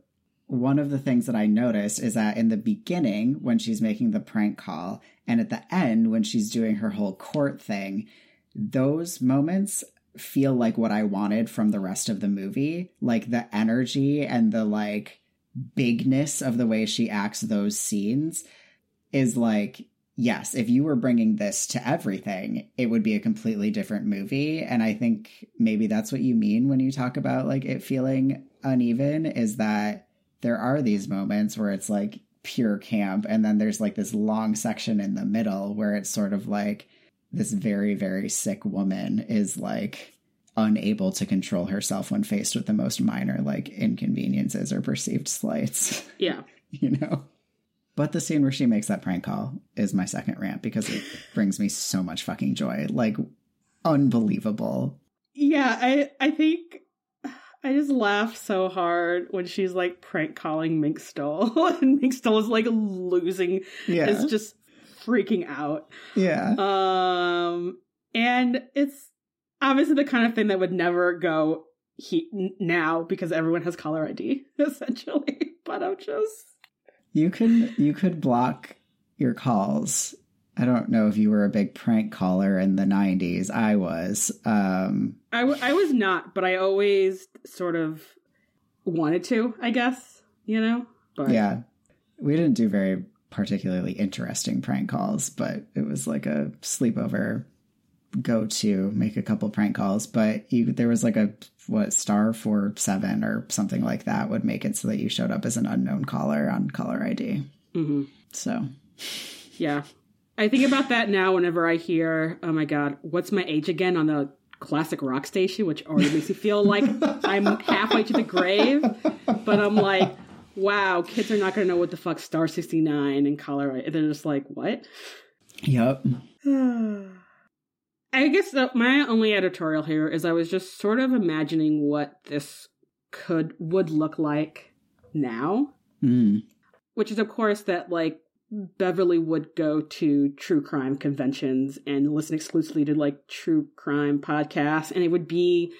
One of the things that I noticed is that in the beginning, when she's making the prank call, and at the end, when she's doing her whole court thing, those moments feel like what I wanted from the rest of the movie. Like the energy and the like bigness of the way she acts those scenes is like yes, if you were bringing this to everything, it would be a completely different movie. And I think maybe that's what you mean when you talk about like it feeling uneven is that there are these moments where it's like pure camp. And then there's like this long section in the middle where it's sort of like this very, very sick woman is like unable to control herself when faced with the most minor like inconveniences or perceived slights. Yeah. you know? But the scene where she makes that prank call is my second rant because it brings me so much fucking joy. Like unbelievable. Yeah, I I think I just laugh so hard when she's like prank calling Mink Stole and Mink Stole is like losing yeah. is just freaking out. Yeah. Um and it's obviously the kind of thing that would never go he now because everyone has caller ID essentially. But I'm just you could you could block your calls. I don't know if you were a big prank caller in the 90s. I was. Um I, w- I was not, but I always sort of wanted to, I guess, you know? But Yeah. We didn't do very particularly interesting prank calls, but it was like a sleepover go to make a couple prank calls, but you there was like a what star four seven or something like that would make it so that you showed up as an unknown caller on caller ID. Mm-hmm. So, yeah, I think about that now whenever I hear, "Oh my god, what's my age again?" on the classic rock station, which already makes me feel like I'm halfway to the grave. But I'm like, wow, kids are not going to know what the fuck Star 69 and Caller They're just like, what? Yep. I guess the, my only editorial here is I was just sort of imagining what this could would look like now, mm. which is of course that like Beverly would go to true crime conventions and listen exclusively to like true crime podcasts, and it would be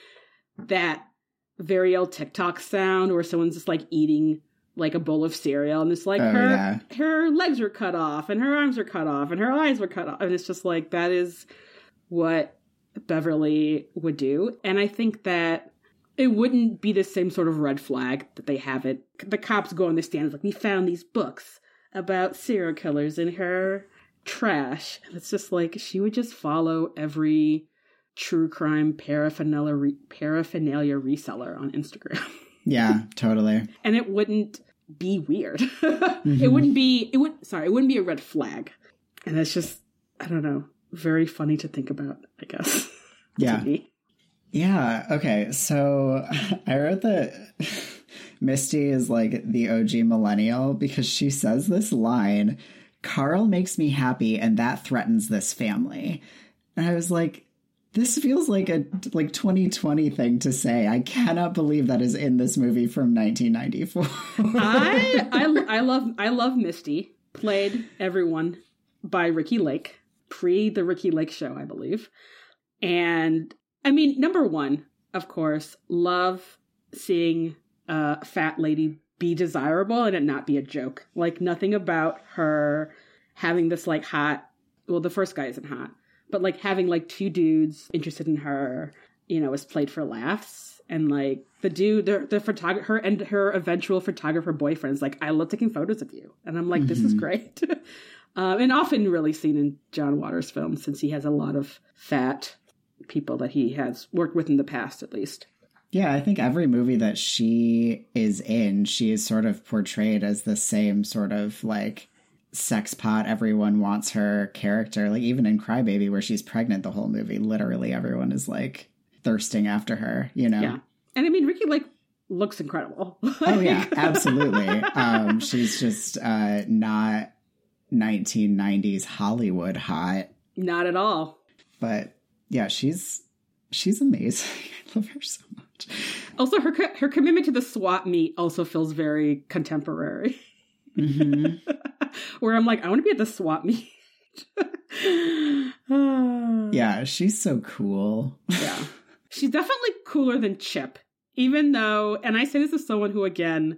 that very old TikTok sound where someone's just like eating like a bowl of cereal and it's like Oh, her yeah. her legs were cut off and her arms were cut off and her eyes were cut off and it's just like that is what Beverly would do and I think that it wouldn't be the same sort of red flag that they have it the cops go on the stands like we found these books about serial killers in her trash and it's just like she would just follow every true crime paraphernalia re- paraphernalia reseller on Instagram Yeah, totally. and it wouldn't be weird. It Mhm. wouldn't be it would sorry, it wouldn't be a red flag. And it's just I don't know, very funny to think about, I guess. Yeah. Yeah. Okay. So I wrote that Misty is like the OG millennial because she says this line Carl makes me happy and that threatens this family. And I was like, this feels like a like 2020 thing to say. I cannot believe that is in this movie from 1994. I, I I love I love Misty, played everyone by Ricki Lake, pre the Ricki Lake show, I believe. And I mean, number one, of course, love seeing a fat lady be desirable and it not be a joke. Like nothing about her having this like hot well, the first guy isn't hot, but like having like two dudes interested in her, you know, is played for laughs. And like the dude, the the photographer, her and her eventual photographer boyfriend's like, I love taking photos of you, and I'm like, this is Mhm. great. um, and often really seen in John Waters' films since he has a lot of fat people that he has worked with in the past, at least. Yeah, I think every movie that she is in, she is sort of portrayed as the same sort of like sex pot everyone wants her character. Like even in Crybaby where she's pregnant the whole movie, literally everyone is like thirsting after her, you know. Yeah, and I mean, Ricki like looks incredible. Oh yeah, absolutely. um she's just uh not 1990s Hollywood hot, Not at all. but yeah, she's she's amazing. I love her so much. Also, her co- her commitment to the swap meet also feels very contemporary. Mhm. Where I'm like, I want to be at the swap meet. Yeah, she's so cool. yeah. She's definitely cooler than Chip, even though, and I say this as someone who, again,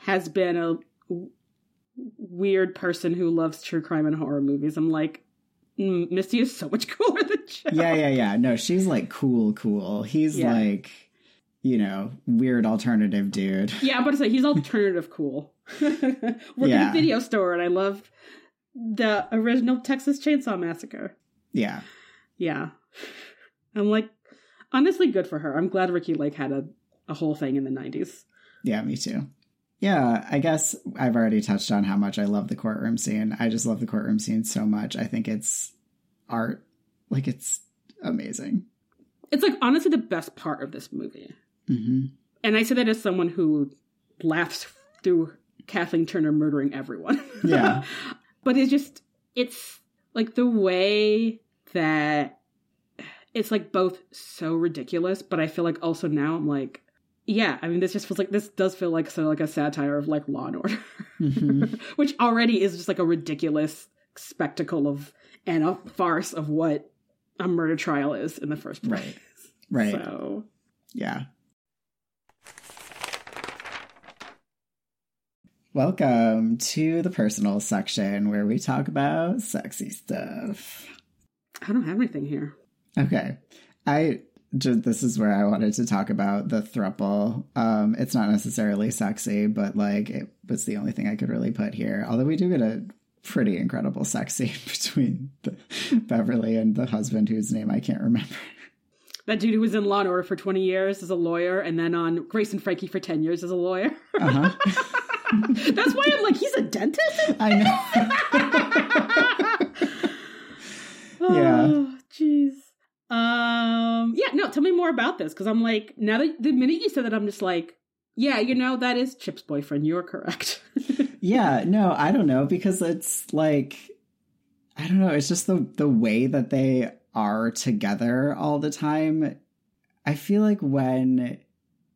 has been a weird person who loves true crime and horror movies. I'm like, mm, Misty is so much cooler than Chip. yeah, yeah, yeah. No, she's like cool, cool. He's Yeah. like, you know, weird alternative dude. Yeah, but it's like he's alternative cool. Work in Yeah. a video store, and I loved the original Texas Chainsaw Massacre. Yeah. Yeah. I'm like, honestly, good for her. I'm glad Ricki Lake had a, a whole thing in the 90s. Yeah, me too. Yeah, I guess I've already touched on how much I love the courtroom scene. I just love the courtroom scene so much. I think it's art. Like, it's amazing. It's like honestly the best part of this movie. hmm And I say that as someone who laughs through Kathleen Turner murdering everyone. Yeah. but it's just, it's like the way that it's like both so ridiculous, but I feel like also now I'm like, yeah, I mean, this just feels like this does feel like so like a satire of like Law and Order, hmm which already is just like a ridiculous spectacle of and a farce of what a murder trial is in the first place. Right. Right. So Yeah. Welcome to the personal section where we talk about sexy stuff. I don't have anything here. Okay. I just this is where I wanted to talk about the thruple. Um it's not necessarily sexy, but like it was the only thing I could really put here. Although we do get a pretty incredible sex scene between the, Beverly and the husband whose name I can't remember. That dude who was in Law and Order for 20 years as a lawyer and then on Grace and Frankie for 10 years as a lawyer. Uh-huh. That's why I'm like, he's a dentist? I know. Yeah. Oh, jeez. Um, yeah, no, tell me more about this because I'm like, now that the minute you said that, I'm just like, yeah, you know, that is Chip's boyfriend. You're correct. Yeah, no, I don't know because it's like I don't know, it's just the the way that they are together all the time. I feel like when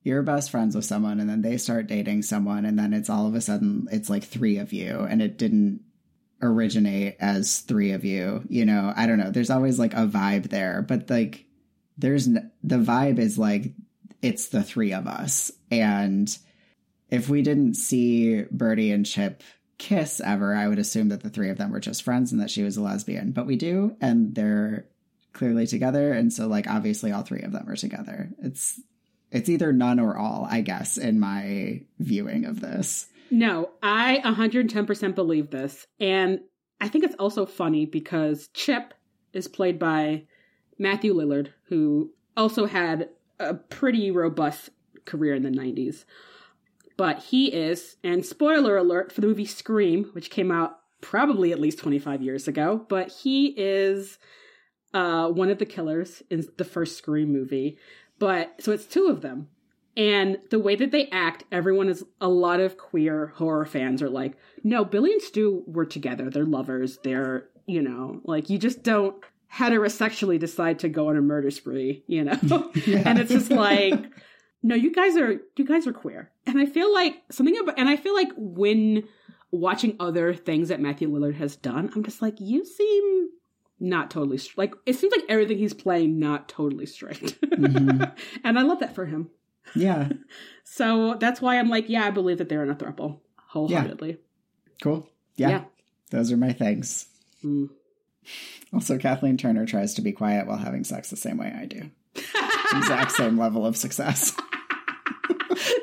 you're best friends with someone and then they start dating someone and then it's all of a sudden it's like three of you and it didn't originate as three of you, you know. I don't know. There's always like a vibe there, but like there's n- the vibe is like it's the three of us and if we didn't see Birdie and Chip kiss ever, I would assume that the three of them were just friends and that she was a lesbian. But we do, and they're clearly together, and so like obviously all three of them are together. It's it's either none or all, I guess, in my viewing of this. No, I 110% believe this. And I think it's also funny because Chip is played by Matthew Lillard, who also had a pretty robust career in the 90s. But he is, and spoiler alert for the movie Scream, which came out probably at least 25 years ago, but he is uh, one of the killers in the first Scream movie. But so it's two of them. And the way that they act, everyone is a lot of queer horror fans are like, no, Billy and Stu were together. They're lovers. They're, you know, like you just don't heterosexually decide to go on a murder spree, you know? Yeah. and it's just like, no, you guys are you guys are queer. And I feel like something about and I feel like when watching other things that Matthew Lillard has done, I'm just like, you seem not totally like it seems like everything he's playing not totally straight. Mhm. and I love that for him. Yeah, So that's why I'm like, yeah, I believe that they're in a throuple wholeheartedly. cool. Yeah, Yeah. those are my things. Mm. Also, Kathleen Turner tries to be quiet while having sex the same way I do. Exact same level of success.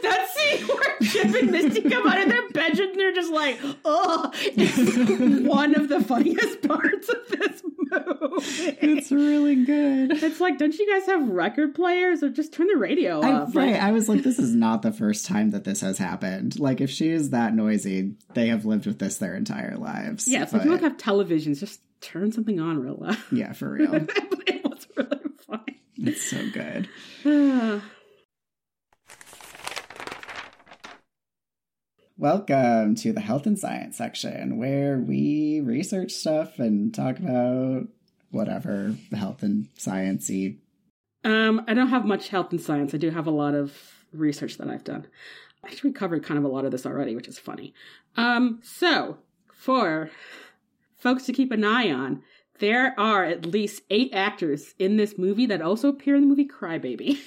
that scene where Chip and Misty come out of their and they're just like, oh, it's one of the funniest parts of this movie. it's really good. It's like, don't you guys have record players or just turn the radio I, off? right, Like, I was like, this is not the first time that this has happened. Like, if she is that noisy, they have lived with this their entire lives. yeah, so if But, you like have televisions, just turn something on real loud. yeah, for real. it was really funny. it's so good. Welcome to the health and science section where we research stuff and talk about whatever health and sciencey. Um, I don't have much health and science. I do have a lot of research that I've done. Actually, we covered kind of a lot of this already, which is funny. Um, so for folks to keep an eye on, there are at least eight actors in this movie that also appear in the movie Crybaby.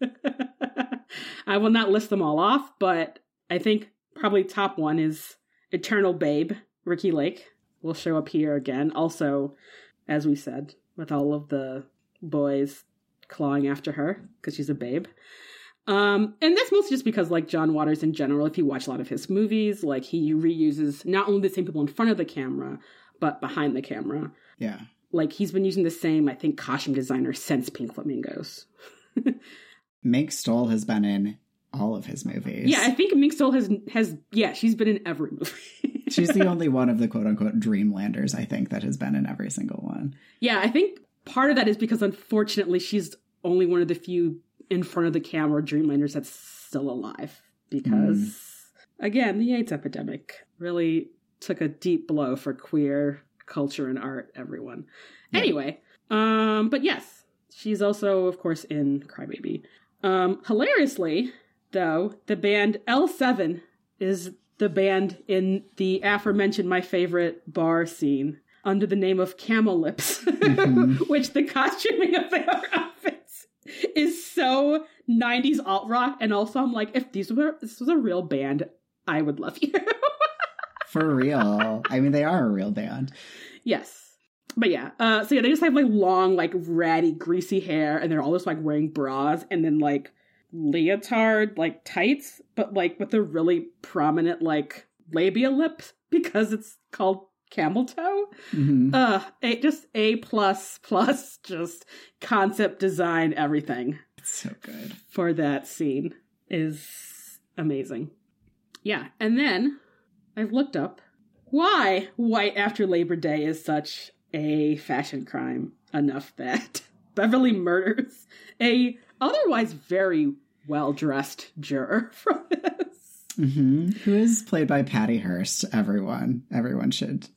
I will not list them all off, but I think probably top one is Eternal Babe, Ricki Lake will show up here again. Also, as we said, with all of the boys clawing after her because she's a babe. Um, and that's mostly just because, like John Waters in general, if you watch a lot of his movies, like he reuses not only the same people in front of the camera, but behind the camera. Yeah. Like he's been using the same, I think, costume designer since Pink Flamingos. Mink Stole has been in all of his movies. Yeah, I think Mink Stole has has yeah, she's been in every movie. She's the only one of the quote unquote Dreamlanders, I think, that has been in every single one. yeah, I think part of that is because unfortunately she's only one of the few in front of the camera Dreamlanders that's still alive. Because again, the AIDS epidemic really took a deep blow for queer culture and art, everyone. Yeah. Anyway, um, but yes, she's also, of course, in Crybaby. Um, hilariously, though, the band L7 is the band in the aforementioned my favorite bar scene under the name of Camel Lips, Mhm. which the costuming of their outfits is so 90s alt rock. And also, I'm like, if these were this was a real band, I would love you. For real. I mean, they are a real band. yes. But yeah, uh, so yeah, they just have like long, like ratty, greasy hair, and they're all just like wearing bras and then like leotard, like tights, but like with a really prominent like labia lip because it's called camel toe. Mhm. Uh, a, just A plus plus, just concept design, everything It's so good. for that scene is amazing. Yeah, and then I've looked up why white after Labor Day is such a fashion crime enough that Beverly murders a otherwise very well dressed juror from this. hmm Who is played by Patty Hearst, everyone. Everyone should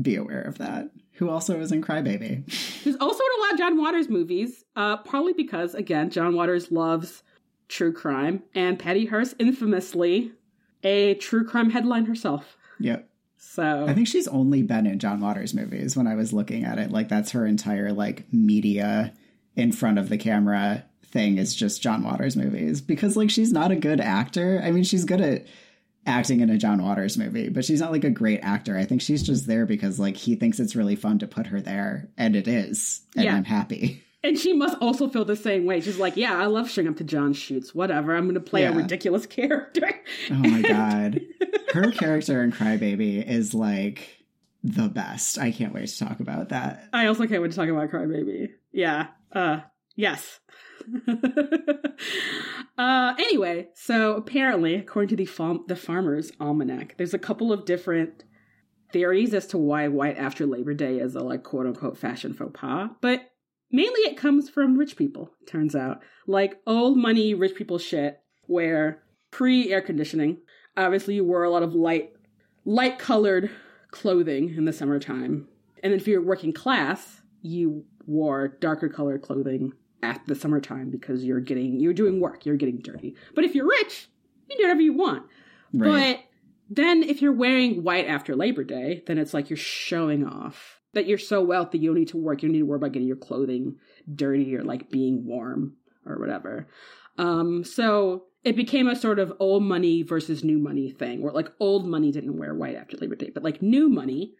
be aware of that. Who also is in Crybaby. Who's also in a lot of John Waters movies, uh, partly because, again, John Waters loves true crime, and Patty Hearst, infamously, a true crime headline herself. Yep. So I think she's only been in John Waters movies when I was looking at it. Like that's her entire like media in front of the camera thing is just John Waters movies because like she's not a good actor. I mean, she's good at acting in a John Waters movie, but she's not like a great actor. I think she's just there because like he thinks it's really fun to put her there, and it is, and Yeah. I'm happy. And she must also feel the same way. She's like, yeah, I love showing up to John's shoots. Whatever. I'm going to play a ridiculous character. Oh my god, her character in Crybaby is like the best. I can't wait to talk about that. I also can't wait to talk about Crybaby. Yeah. Uh, yes. uh, anyway, so apparently, according to the farm, the Farmer's Almanac, there's a couple of different theories as to why white after Labor Day is a like quote unquote fashion faux pas, but mainly it comes from rich people. Turns out, like old money rich people shit, where pre air conditioning, obviously you wore a lot of light, light colored clothing in the summertime, and then if you're working class, you wore darker colored clothing at the summertime because you're getting you're doing work, you're getting dirty. But if you're rich, you do whatever you want. Right. But then if you're wearing white after Labor Day, then it's like you're showing off that you're so wealthy you don't need to work, you don't need to worry about getting your clothing dirty or like being warm or whatever. Um, so it became a sort of old money versus new money thing where like old money didn't wear white after Labor Day, but like new money,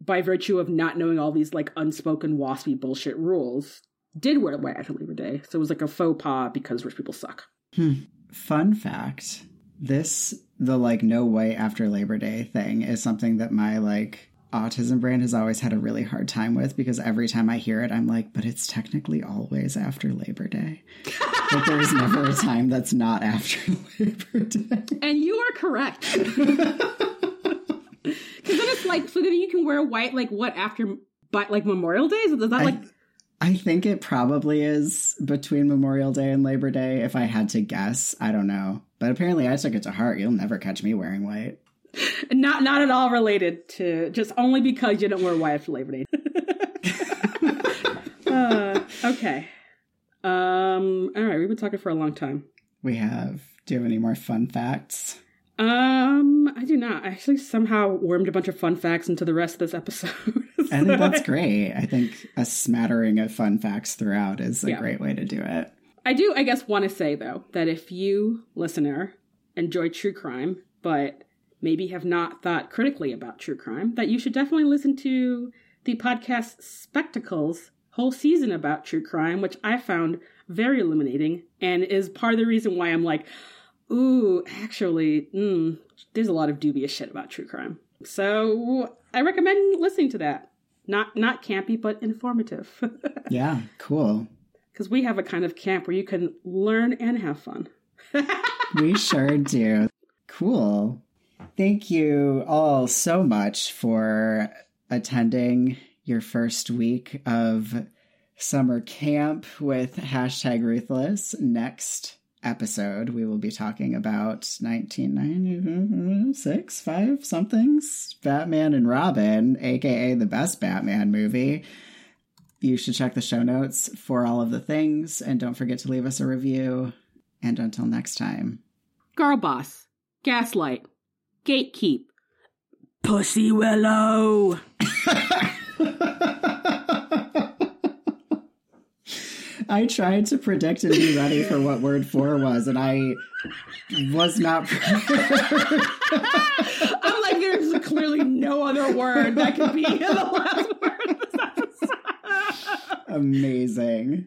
by virtue of not knowing all these like unspoken waspy bullshit rules, did wear white after Labor Day. So it was like a faux pas because rich people suck. Hmm. Fun fact this, the like no white after Labor Day thing, is something that my like autism brain has always had a really hard time with because every time I hear it, I'm like, but it's technically always after Labor Day. like there's never a time that's not after Labor Day. And you are correct. Because then it's like, so then you can wear white, like what after, but like Memorial Days? Is that like, I think it probably is between Memorial Day and Labor Day. If I had to guess, I don't know. But apparently, I took it to heart. You'll never catch me wearing white. not not at all related to just only because you don't wear white after Labor Day. uh, okay. Um. All right. We've been talking for a long time. We have. Do you have any more fun facts? Um. I do not. I actually somehow wormed a bunch of fun facts into the rest of this episode. I think that's great. I think a smattering of fun facts throughout is a Yeah. great way to do it. I do, I guess, want to say though that if you, listener, enjoy true crime, but maybe have not thought critically about true crime, that you should definitely listen to the podcast Spectacles whole season about true crime, which I found very illuminating and is part of the reason why I'm like, ooh, actually, mm, there's a lot of dubious shit about true crime. So I recommend listening to that. Not not campy, but informative. Yeah, cool. because we have a kind of camp where you can learn and have fun. We sure do. Cool. Thank you all so much for attending your first week of summer camp with hashtag ruthless. Next episode, we will be talking about 1996, five somethings, Batman and Robin, aka the best Batman movie. You should check the show notes for all of the things, and don't forget to leave us a review. And until next time. Girl boss, gaslight, gatekeep, pussy willow. I tried to predict and be ready for what word four was, and I was not prepared. I'm like, there's clearly no other word that could be the last word of this episode. Amazing.